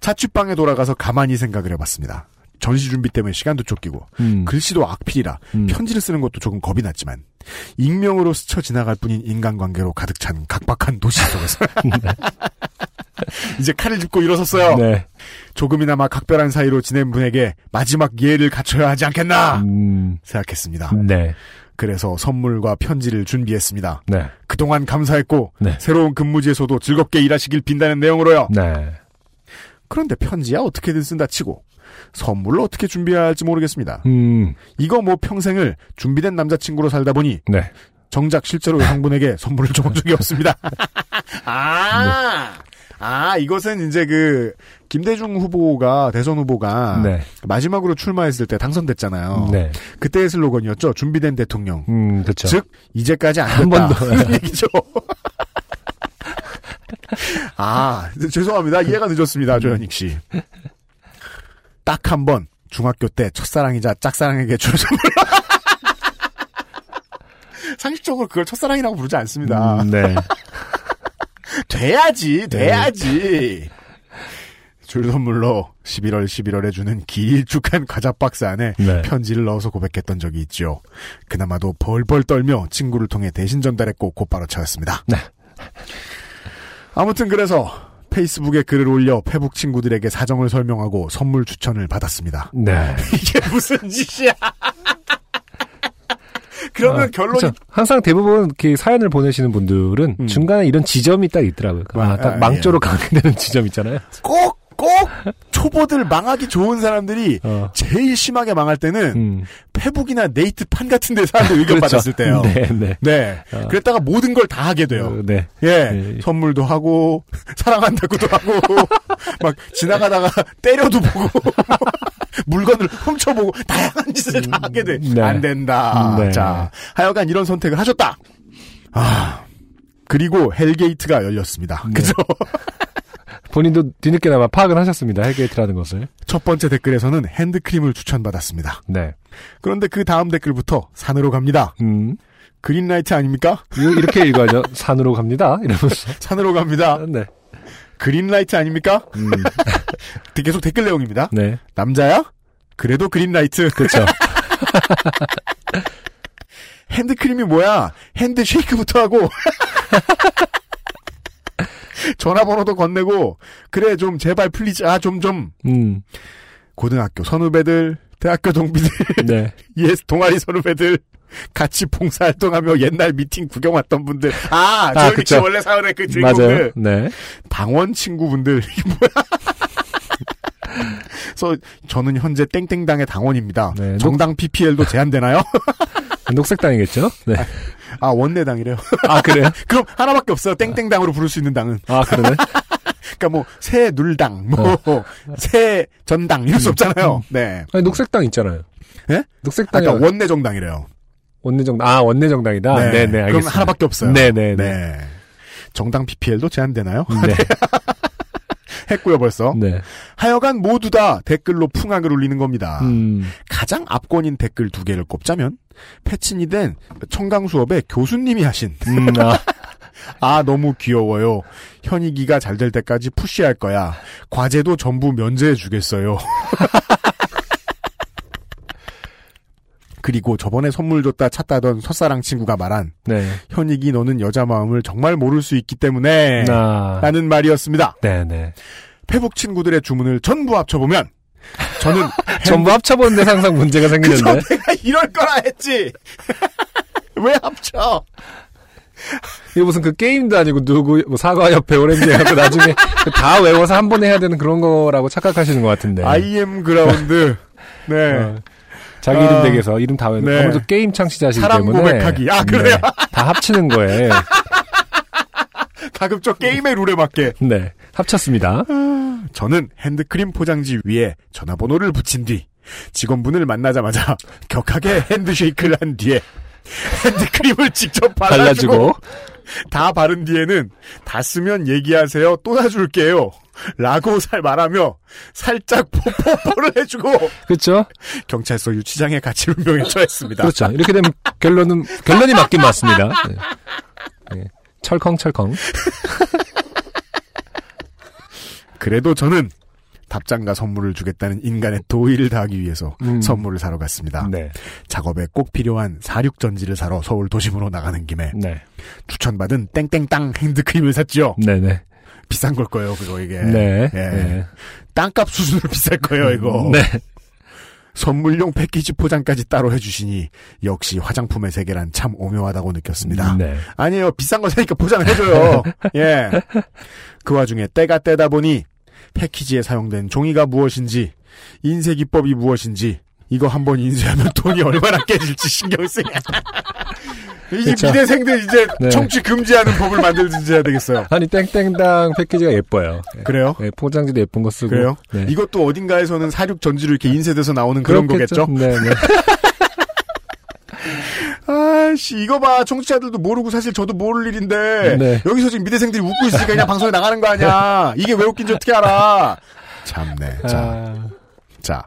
자취방에 돌아가서 가만히 생각을 해봤습니다. 전시 준비 때문에 시간도 쫓기고 음. 글씨도 악필이라 음. 편지를 쓰는 것도 조금 겁이 났지만 익명으로 스쳐 지나갈 뿐인 인간관계로 가득 찬 각박한 도시 속에서 이제 칼을 짚고 일어섰어요. 네. 조금이나마 각별한 사이로 지낸 분에게 마지막 예를 갖춰야 하지 않겠나 음, 생각했습니다. 네. 그래서 선물과 편지를 준비했습니다. 네. 그동안 감사했고 네. 새로운 근무지에서도 즐겁게 일하시길 빈다는 내용으로요. 네. 그런데 편지야 어떻게든 쓴다 치고 선물을 어떻게 준비해야 할지 모르겠습니다. 음, 이거 뭐 평생을 준비된 남자친구로 살다 보니 네. 정작 실제로 여성분에게 선물을 줘본 적이 없습니다. 아, 아, 이것은 이제 그, 김대중 후보가, 대선 후보가, 네. 마지막으로 출마했을 때 당선됐잖아요. 네. 그때의 슬로건이었죠. 준비된 대통령. 음, 그쵸. 즉, 이제까지 안한 됐다. 번도. 는 얘기죠. 아, 죄송합니다. 이해가 늦었습니다. 조현익 씨. 딱 한 번, 중학교 때 첫사랑이자 짝사랑에게 줄 선물. 상식적으로 그걸 첫사랑이라고 부르지 않습니다. 음, 네. 돼야지, 돼야지. 줄 선물로 11월 11월에 주는 길쭉한 과자 박스 안에 네. 편지를 넣어서 고백했던 적이 있죠. 그나마도 벌벌 떨며 친구를 통해 대신 전달했고 곧바로 찾았습니다. 네. 아무튼 그래서 페이스북에 글을 올려 페북 친구들에게 사정을 설명하고 선물 추천을 받았습니다. 네. 이게 무슨 짓이야? 그러면 아, 결론이 그쵸. 항상 대부분 이렇게 사연을 보내시는 분들은 음. 중간에 이런 지점이 딱 있더라고요. 아, 아, 딱 아, 망조로 가게 되는 지점 있잖아요. 꼭, 꼭 초보들 망하기 좋은 사람들이 어. 제일 심하게 망할 때는 음. 페북이나 네이트판 같은 데 사람들 의견 그렇죠. 받았을 때요. 네, 네. 네. 어. 그랬다가 모든 걸 다 하게 돼요. 어, 네. 예. 네. 선물도 하고, 사랑한다고도 하고, 막 지나가다가 때려도 보고, 물건을 훔쳐보고, 다양한 짓을 다 하게 돼. 네. 안 된다. 네. 자, 하여간 이런 선택을 하셨다. 아. 그리고 hell gate가 열렸습니다. 네. 그죠? 본인도 뒤늦게나마 파악을 하셨습니다. hell gate라는 것을. 첫 번째 댓글에서는 핸드크림을 추천받았습니다. 네. 그런데 그 다음 댓글부터 산으로 갑니다. 음. green light 아닙니까? 이렇게 읽어야죠. 산으로 갑니다. 이러면서. 산으로 갑니다. 네. green light 아닙니까? 음. 계속 댓글 내용입니다. 네. 남자야? 그래도 green light. 그렇죠. 핸드크림이 뭐야? handshake부터 하고. 전화번호도 건네고, 그래, 좀, 제발, please, 아, 좀, 좀. 음. 고등학교 선후배들, 대학교 동기들, 네. yes, 동아리 선후배들, 같이 봉사활동하며 옛날 미팅 구경 왔던 분들. 아, 아, 씨 그쵸. 원래 사연의 그. 주인공들. 네. 방원 친구분들, 이게 뭐야? 그래서 저는 현재 땡땡당의 당원입니다. 네, 정당 PPL도 제한되나요? 녹색당이겠죠? 네. 아, 원내당이래요. 아, 그래요? 그럼 하나밖에 없어요. 땡땡당으로 부를 수 있는 당은. 아, 그러네. 그러니까 뭐 새 눌당, 뭐 새전당 이럴 수 없잖아요. 네. 아니, 녹색당 있잖아요. 예? 녹색당이 아까 원내 정당이래요. 원내 정당. 아, 원내 정당이다. 네, 네, 알겠습니다. 그럼 하나밖에 없어요. 네, 네, 네. 네. 정당 PPL도 제한되나요? 네. 했고요, 벌써. 네. 하여간 모두 다 댓글로 풍악을 울리는 겁니다. 음. 가장 압권인 댓글 두 개를 꼽자면 패친이 된 청강 수업의 교수님이 하신 음, 아, 아 너무 귀여워요. 현익이가 잘 될 때까지 푸시할 거야. 과제도 전부 면제해 주겠어요. 그리고 저번에 선물 줬다 찾다던 첫사랑 친구가 말한 네. 현익이 너는 여자 마음을 정말 모를 수 있기 때문에 아. 라는 말이었습니다. 네, 네. 페북 친구들의 주문을 전부 합쳐보면 저는 전부 합쳐보는데 항상 문제가 생기는데. 내가 이럴 거라 했지. 왜 합쳐? 이거 무슨 그 게임도 아니고 누구 뭐 사과 옆에 오렌지 해갖고 나중에 그다 외워서 한 번에 해야 되는 그런 거라고 착각하시는 것 같은데. IM 그라운드. 네. 어, 자기 아, 이름 댁에서 이름 다 외우는 네. 아무래도 게임 창시자시기 사람 때문에 고백하기. 아, 그래요? 네, 다 합치는 거에 가급적 게임의 룰에 맞게. 네 합쳤습니다. 저는 핸드크림 포장지 위에 전화번호를 붙인 뒤 직원분을 만나자마자 격하게 핸드쉐이크를 한 뒤에 핸드크림을 직접 발라주고, 발라주고 다 바른 뒤에는 다 쓰면 얘기하세요 또 놔줄게요 라고 살 말하며 살짝 뽀뽀뽀를 해주고 그렇죠. 경찰서 유치장에 같이 운명에 처했습니다. 그렇죠. 이렇게 되면 결론은 결론이 맞긴 맞습니다. 네. 네. 철컹철컹. 그래도 저는 답장과 선물을 주겠다는 인간의 도의를 다하기 위해서 음. 선물을 사러 갔습니다. 네. 작업에 꼭 필요한 사륙전지를 사러 서울 도심으로 나가는 김에 네. 추천받은 땡땡땅 핸드크림을 샀죠. 네네. 비싼 걸 거예요, 그거 이게. 네. 예. 네. 땅값 수준으로 비쌀 거예요, 이거. 네. 선물용 패키지 포장까지 따로 해주시니 역시 화장품의 세계란 참 오묘하다고 느꼈습니다. 네. 아니에요, 비싼 거 사니까 포장을 해줘요. 예. 그 와중에 때가 때다 보니 패키지에 사용된 종이가 무엇인지 인쇄 기법이 무엇인지 이거 한번 인쇄하면 돈이 얼마나 깨질지 신경 쓰냐. 이제 그쵸. 미대생들 이제 네. 청취 금지하는 법을 만들든지 해야 되겠어요. 아니 땡땡당 패키지가 예뻐요. 그래요? 네, 포장지도 예쁜 거 쓰고. 그래요? 네. 이것도 어딘가에서는 사륙 전지로 이렇게 인쇄돼서 나오는 그런 그렇겠죠? 거겠죠? 네, 네. 아씨 이거 봐 청취자들도 모르고 사실 저도 모를 일인데 네. 여기서 지금 미대생들이 웃고 있으니까 그냥 방송에 나가는 거 아니야 이게 왜 웃긴지 어떻게 알아 참네 자, 아, 자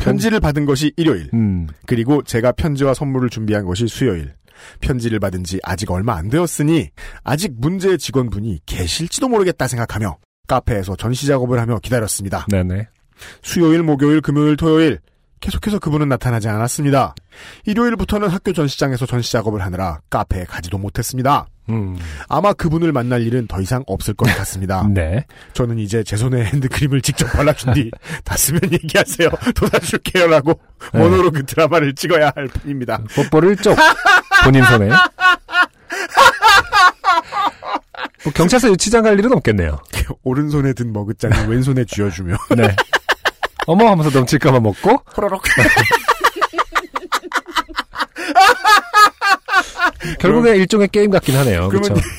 편지를 받은 것이 일요일. 음, 그리고 제가 편지와 선물을 준비한 것이 수요일. 편지를 받은 지 아직 얼마 안 되었으니 아직 문제의 직원분이 계실지도 모르겠다 생각하며 카페에서 전시 작업을 하며 기다렸습니다. 네네. 수요일, 목요일, 금요일, 토요일 계속해서 그분은 나타나지 않았습니다. 일요일부터는 학교 전시장에서 전시 작업을 하느라 카페에 가지도 못했습니다. 음, 아마 그분을 만날 일은 더 이상 없을 것 같습니다. 네. 저는 이제 제 손에 핸드크림을 직접 발라준 뒤다 쓰면 얘기하세요. 도와줄게요라고 네. 모노로 그 드라마를 찍어야 할 뿐입니다. 뽀뽀를 쪽 본인 손에. 뭐 경찰서 유치장 갈 일은 없겠네요. 오른손에 든 머그잔을 왼손에 쥐어주며 네. 어머 하면서 넘칠까봐 먹고 호로록 결국에 일종의 게임 같긴 하네요. 그러면- 그렇죠.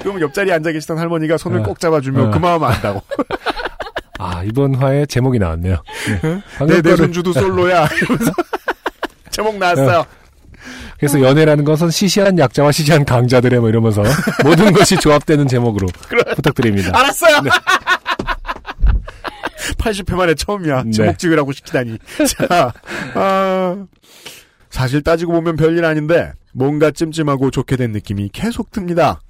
그러면 옆자리에 앉아 계시던 할머니가 손을 어. 꼭 잡아주며 어. 그 마음 안다고. 아 이번 화의 제목이 나왔네요. 네. 내, 내 손주도 솔로야. 이러면서 제목 나왔어요. 그래서 연애라는 것은 시시한 약자와 시시한 강자들의 뭐 이러면서 모든 것이 조합되는 제목으로 부탁드립니다. 알았어요. 80회 만에 처음이야. 네. 제목 찍으라고 시키다니. 자, 아, 사실 따지고 보면 별일 아닌데 뭔가 찜찜하고 좋게 된 느낌이 계속 듭니다.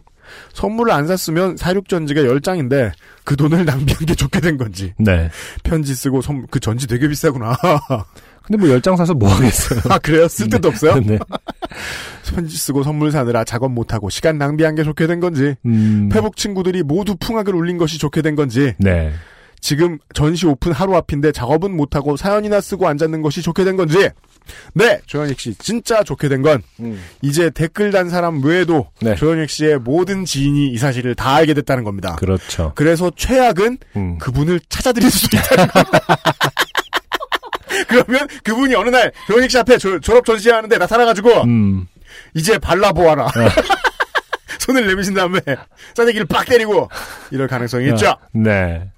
선물을 안 샀으면 사륙전지가 10장인데 그 돈을 낭비한 게 좋게 된 건지 네. 편지 쓰고 선, 그 전지 되게 비싸구나. 근데 뭐열장 사서 뭐 하겠어요. 아 그래요? 쓸 데도 없어요? 네. 편지 쓰고 선물 사느라 작업 못하고 시간 낭비한 게 좋게 된 건지 음. 페북 친구들이 모두 풍악을 울린 것이 좋게 된 건지 네. 지금 전시 오픈 하루 앞인데 작업은 못하고 사연이나 쓰고 앉았는 것이 좋게 된 건지 네 조현익 씨 진짜 좋게 된건 이제 댓글 단 사람 외에도 네. 조현익 씨의 모든 지인이 이 사실을 다 알게 됐다는 겁니다. 그렇죠. 그래서 최악은 음. 그분을 찾아드릴 수도 있다는 겁니다. 그러면 그분이 어느 날 조현익 씨 앞에 조- 졸업 전시하는데 나타나가지고 음. 이제 발라보아라. 손을 내미신 다음에 싸대기를 빡 때리고 이럴 가능성이 있죠. 네.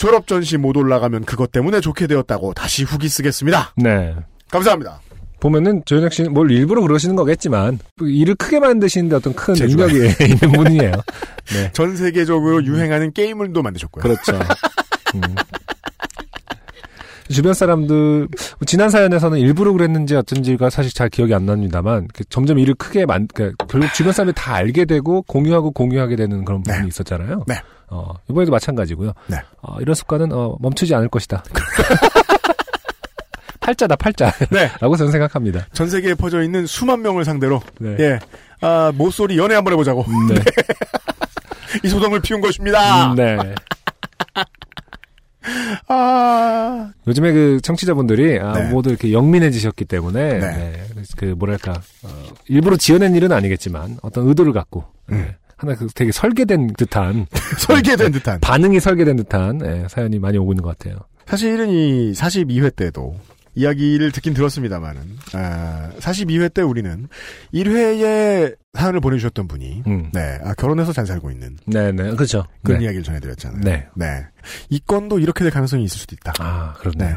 졸업 전시 못 올라가면 그것 때문에 좋게 되었다고 다시 후기 쓰겠습니다. 네. 감사합니다. 보면은 조현혁 씨는 뭘 일부러 그러시는 거겠지만 그 일을 크게 만드시는데 어떤 큰. 능력이 있는 분이에요. 네. 전 세계적으로 유행하는 게임을도 만드셨고요. 그렇죠. 음. 주변 사람들 지난 사연에서는 일부러 그랬는지 어쩐지가 사실 잘 기억이 안 납니다만 그 점점 일을 크게 만 그러니까 결국 주변 사람들이 다 알게 되고 공유하고 공유하게 되는 그런 부분이 네. 있었잖아요. 네. 어, 이번에도 마찬가지고요. 네. 어, 이런 습관은 어, 멈추지 않을 것이다. 팔자다 팔자. 네. 라고 저는 생각합니다. 전 세계에 퍼져 있는 수만 명을 상대로 네. 예. 아, 모쏠이 연애 한번 해보자고. 네. 이 소동을 피운 것입니다. 음, 네. 아, 요즘에 그 청취자분들이 아, 네. 모두 이렇게 영민해지셨기 때문에 네. 네, 그 뭐랄까 어, 일부러 지어낸 일은 아니겠지만 어떤 의도를 갖고 네, 음. 하나 그 되게 설계된 듯한 설계된 듯한. 반응이 설계된 듯한 예, 사연이 많이 오고 있는 것 같아요. 사실은 이 42회 때도 이야기를 듣긴 들었습니다만은, 아, 42회 때 우리는 1회에 사연을 보내주셨던 분이, 음. 네, 아, 결혼해서 잘 살고 있는 네네 그렇죠. 그런 네. 이야기를 전해드렸잖아요. 네. 이 건도 이렇게 될 가능성이 있을 수도 있다. 아 그렇네요. 네.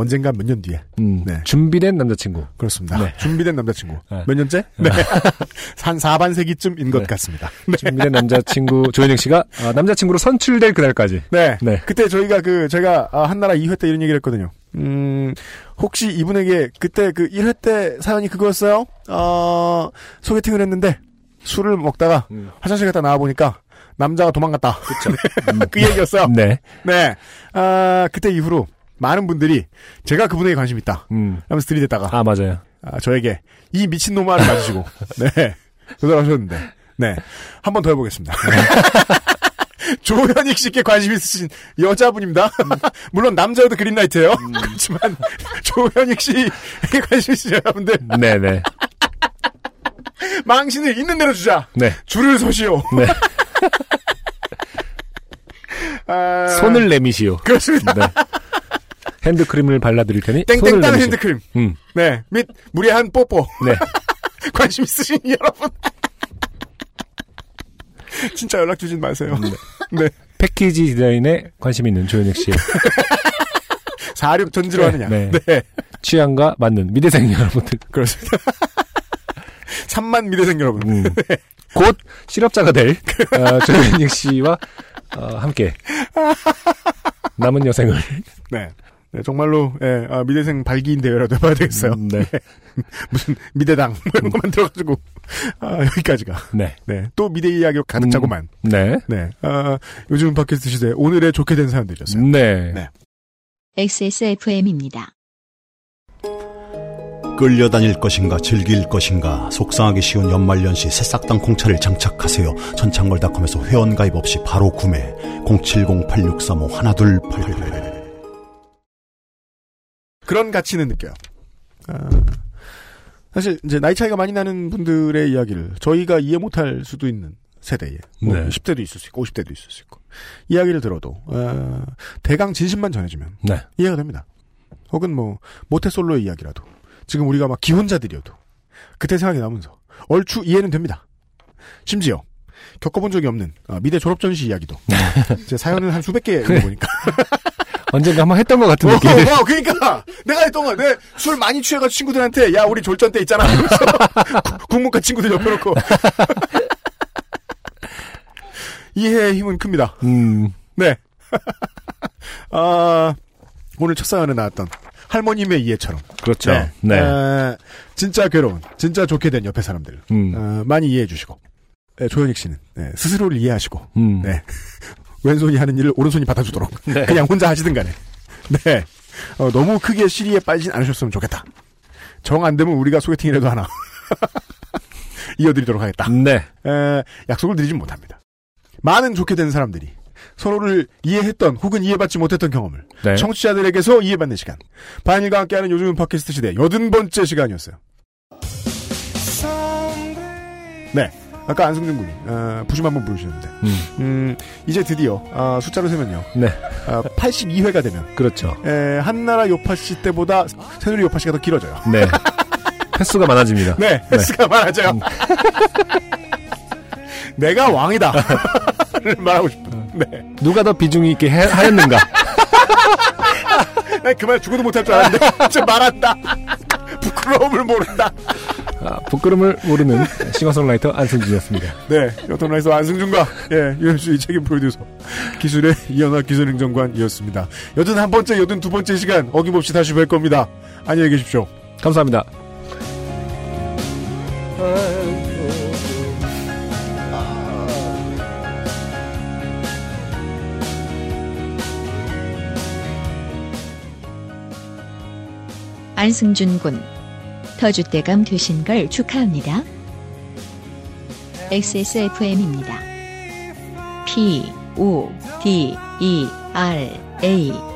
언젠가 몇 년 뒤에. 음, 네. 준비된 남자친구. 그렇습니다. 네. 준비된 남자친구. 네. 몇 년째? 네. 한 4반세기쯤인 것 네. 같습니다. 네. 준비된 남자친구 조현영 씨가 아, 남자친구로 선출될 그날까지. 네. 네. 그때 저희가 그, 제가, 아, 한나라 2회 때 이런 얘기를 했거든요. 음, 혹시 이분에게 그때 그 1회 때 사연이 그거였어요? 어, 소개팅을 했는데 술을 먹다가 음. 화장실 갔다 나와 보니까 남자가 도망갔다. 그렇죠. 그 얘기였어요. 네. 네. 아, 그때 이후로 많은 분들이 제가 그분에게 관심 있다. 음. 하면서 들이댔다가 아 맞아요. 아, 저에게 이 미친 놈아를 맞으시고 네 그러셨는데 네 한 번 더 해보겠습니다. 조현익 씨께 관심 있으신 여자분입니다. 물론 남자여도 그린라이트예요. 그렇지만 조현익 씨에게 관심 있으신 여러분들 네네. 망신을 있는 대로 주자. 네. 줄을 서시오. 네. 아, 손을 내미시오. 그렇습니다. 네. 핸드크림을 발라드릴 테니 땡땡땅 내미시오. 핸드크림. 음, 네. 및 무례한 뽀뽀. 네. 관심 있으신 여러분. 진짜 연락 주진 마세요. 네. 패키지 디자인에 관심 있는 조현익 씨의 사륙 전지로 하느냐. 네. 네. 취향과 맞는 미대생 여러분들. 그렇습니다. 3만 미대생 여러분. 음. 곧 실업자가 될 어, 조현익 씨와 어, 함께 남은 여생을 네. 네, 정말로, 예, 아, 미대생 발기인 대회라도 해봐야 되겠어요. 음, 네. 무슨, 미대당, 뭐 이런 거 만들어가지고, 아, 여기까지가. 네. 네. 또 미대 이야기로 가득 음. 차고만. 네. 네. 아, 요즘 팟캐스트 시대 오늘의 좋게 된 사연들이었어요. 네. 네. XSFM입니다. 끌려다닐 것인가 즐길 것인가 속상하기 쉬운 연말연시 새싹당 콩차를 장착하세요. 전창걸닷컴에서 회원가입 없이 바로 구매 070-8635-1288 그런 가치는 느껴요. 아, 사실, 이제, 나이 차이가 많이 나는 분들의 이야기를 저희가 이해 못할 수도 있는 세대에, 뭐 네. 10대도 있을 수 있고, 50대도 있을 수 있고, 이야기를 들어도, 어, 대강 진심만 전해주면 네. 이해가 됩니다. 혹은 뭐, 모태솔로의 이야기라도, 지금 우리가 막 기혼자들이어도, 그때 생각이 나면서, 얼추 이해는 됩니다. 심지어, 겪어본 적이 없는, 어, 미대 졸업 전시 이야기도, 제 사연은 한 수백 개 읽어보니까. 언젠가 한번 했던 것 같은 어, 느낌. 어, 그러니까 내가 했던 거, 내술 많이 취해가지고 친구들한테 야 우리 졸전 때 있잖아. 국문과 친구들 옆에 놓고 이해의 힘은 큽니다. 음, 네. 아 오늘 첫 사연에 나왔던 할머님의 이해처럼. 그렇죠. 네. 에, 진짜 괴로운, 진짜 좋게 된 옆에 사람들 음, 어, 많이 이해해 주시고 에, 조현익 씨는 네, 스스로를 이해하시고 음. 네. 왼손이 하는 일을 오른손이 받아주도록. 네. 그냥 혼자 하시든 간에. 네. 어, 너무 크게 시리에 빠지진 않으셨으면 좋겠다. 정 안 되면 우리가 소개팅이라도 하나 이어드리도록 하겠다. 네. 에, 약속을 드리진 못합니다. 많은 좋게 된 사람들이 서로를 이해했던 혹은 이해받지 못했던 경험을 네. 청취자들에게서 이해받는 시간. 반일과 함께하는 요즘 팟캐스트 시대 여든 번째 시간이었어요. 네 아까 안승준 군이 어, 부심 한번 부르셨는데 음, 음, 이제 드디어 아, 숫자로 세면요. 네. 아, 82회가 되면 그렇죠. 에, 한나라 요파시 때보다 새누리 요파시가 더 길어져요. 네. 횟수가 많아집니다. 네, 횟수가 많아져요. 음. 내가 왕이다. 를 말하고 싶은. 네. 누가 더 비중이 있게 해- 하였는가? 난그말 죽어도 못할 줄 알았는데, 진짜 말한다. 부끄러움을 모른다. 아, 부끄럼을 모르는 싱어송라이터 안승준이었습니다. 네, 여통라이서 안승준과, 예, 유현수의 책임 프로듀서, 기술의 이현화 기술행정관이었습니다. 여든 한 번째, 여든 두 번째 시간, 어김없이 다시 뵐 겁니다. 안녕히 계십시오. 감사합니다. 안승준 군. 터줏대감 되신 걸 축하합니다. XSFM입니다. P, O, D, E, R, A.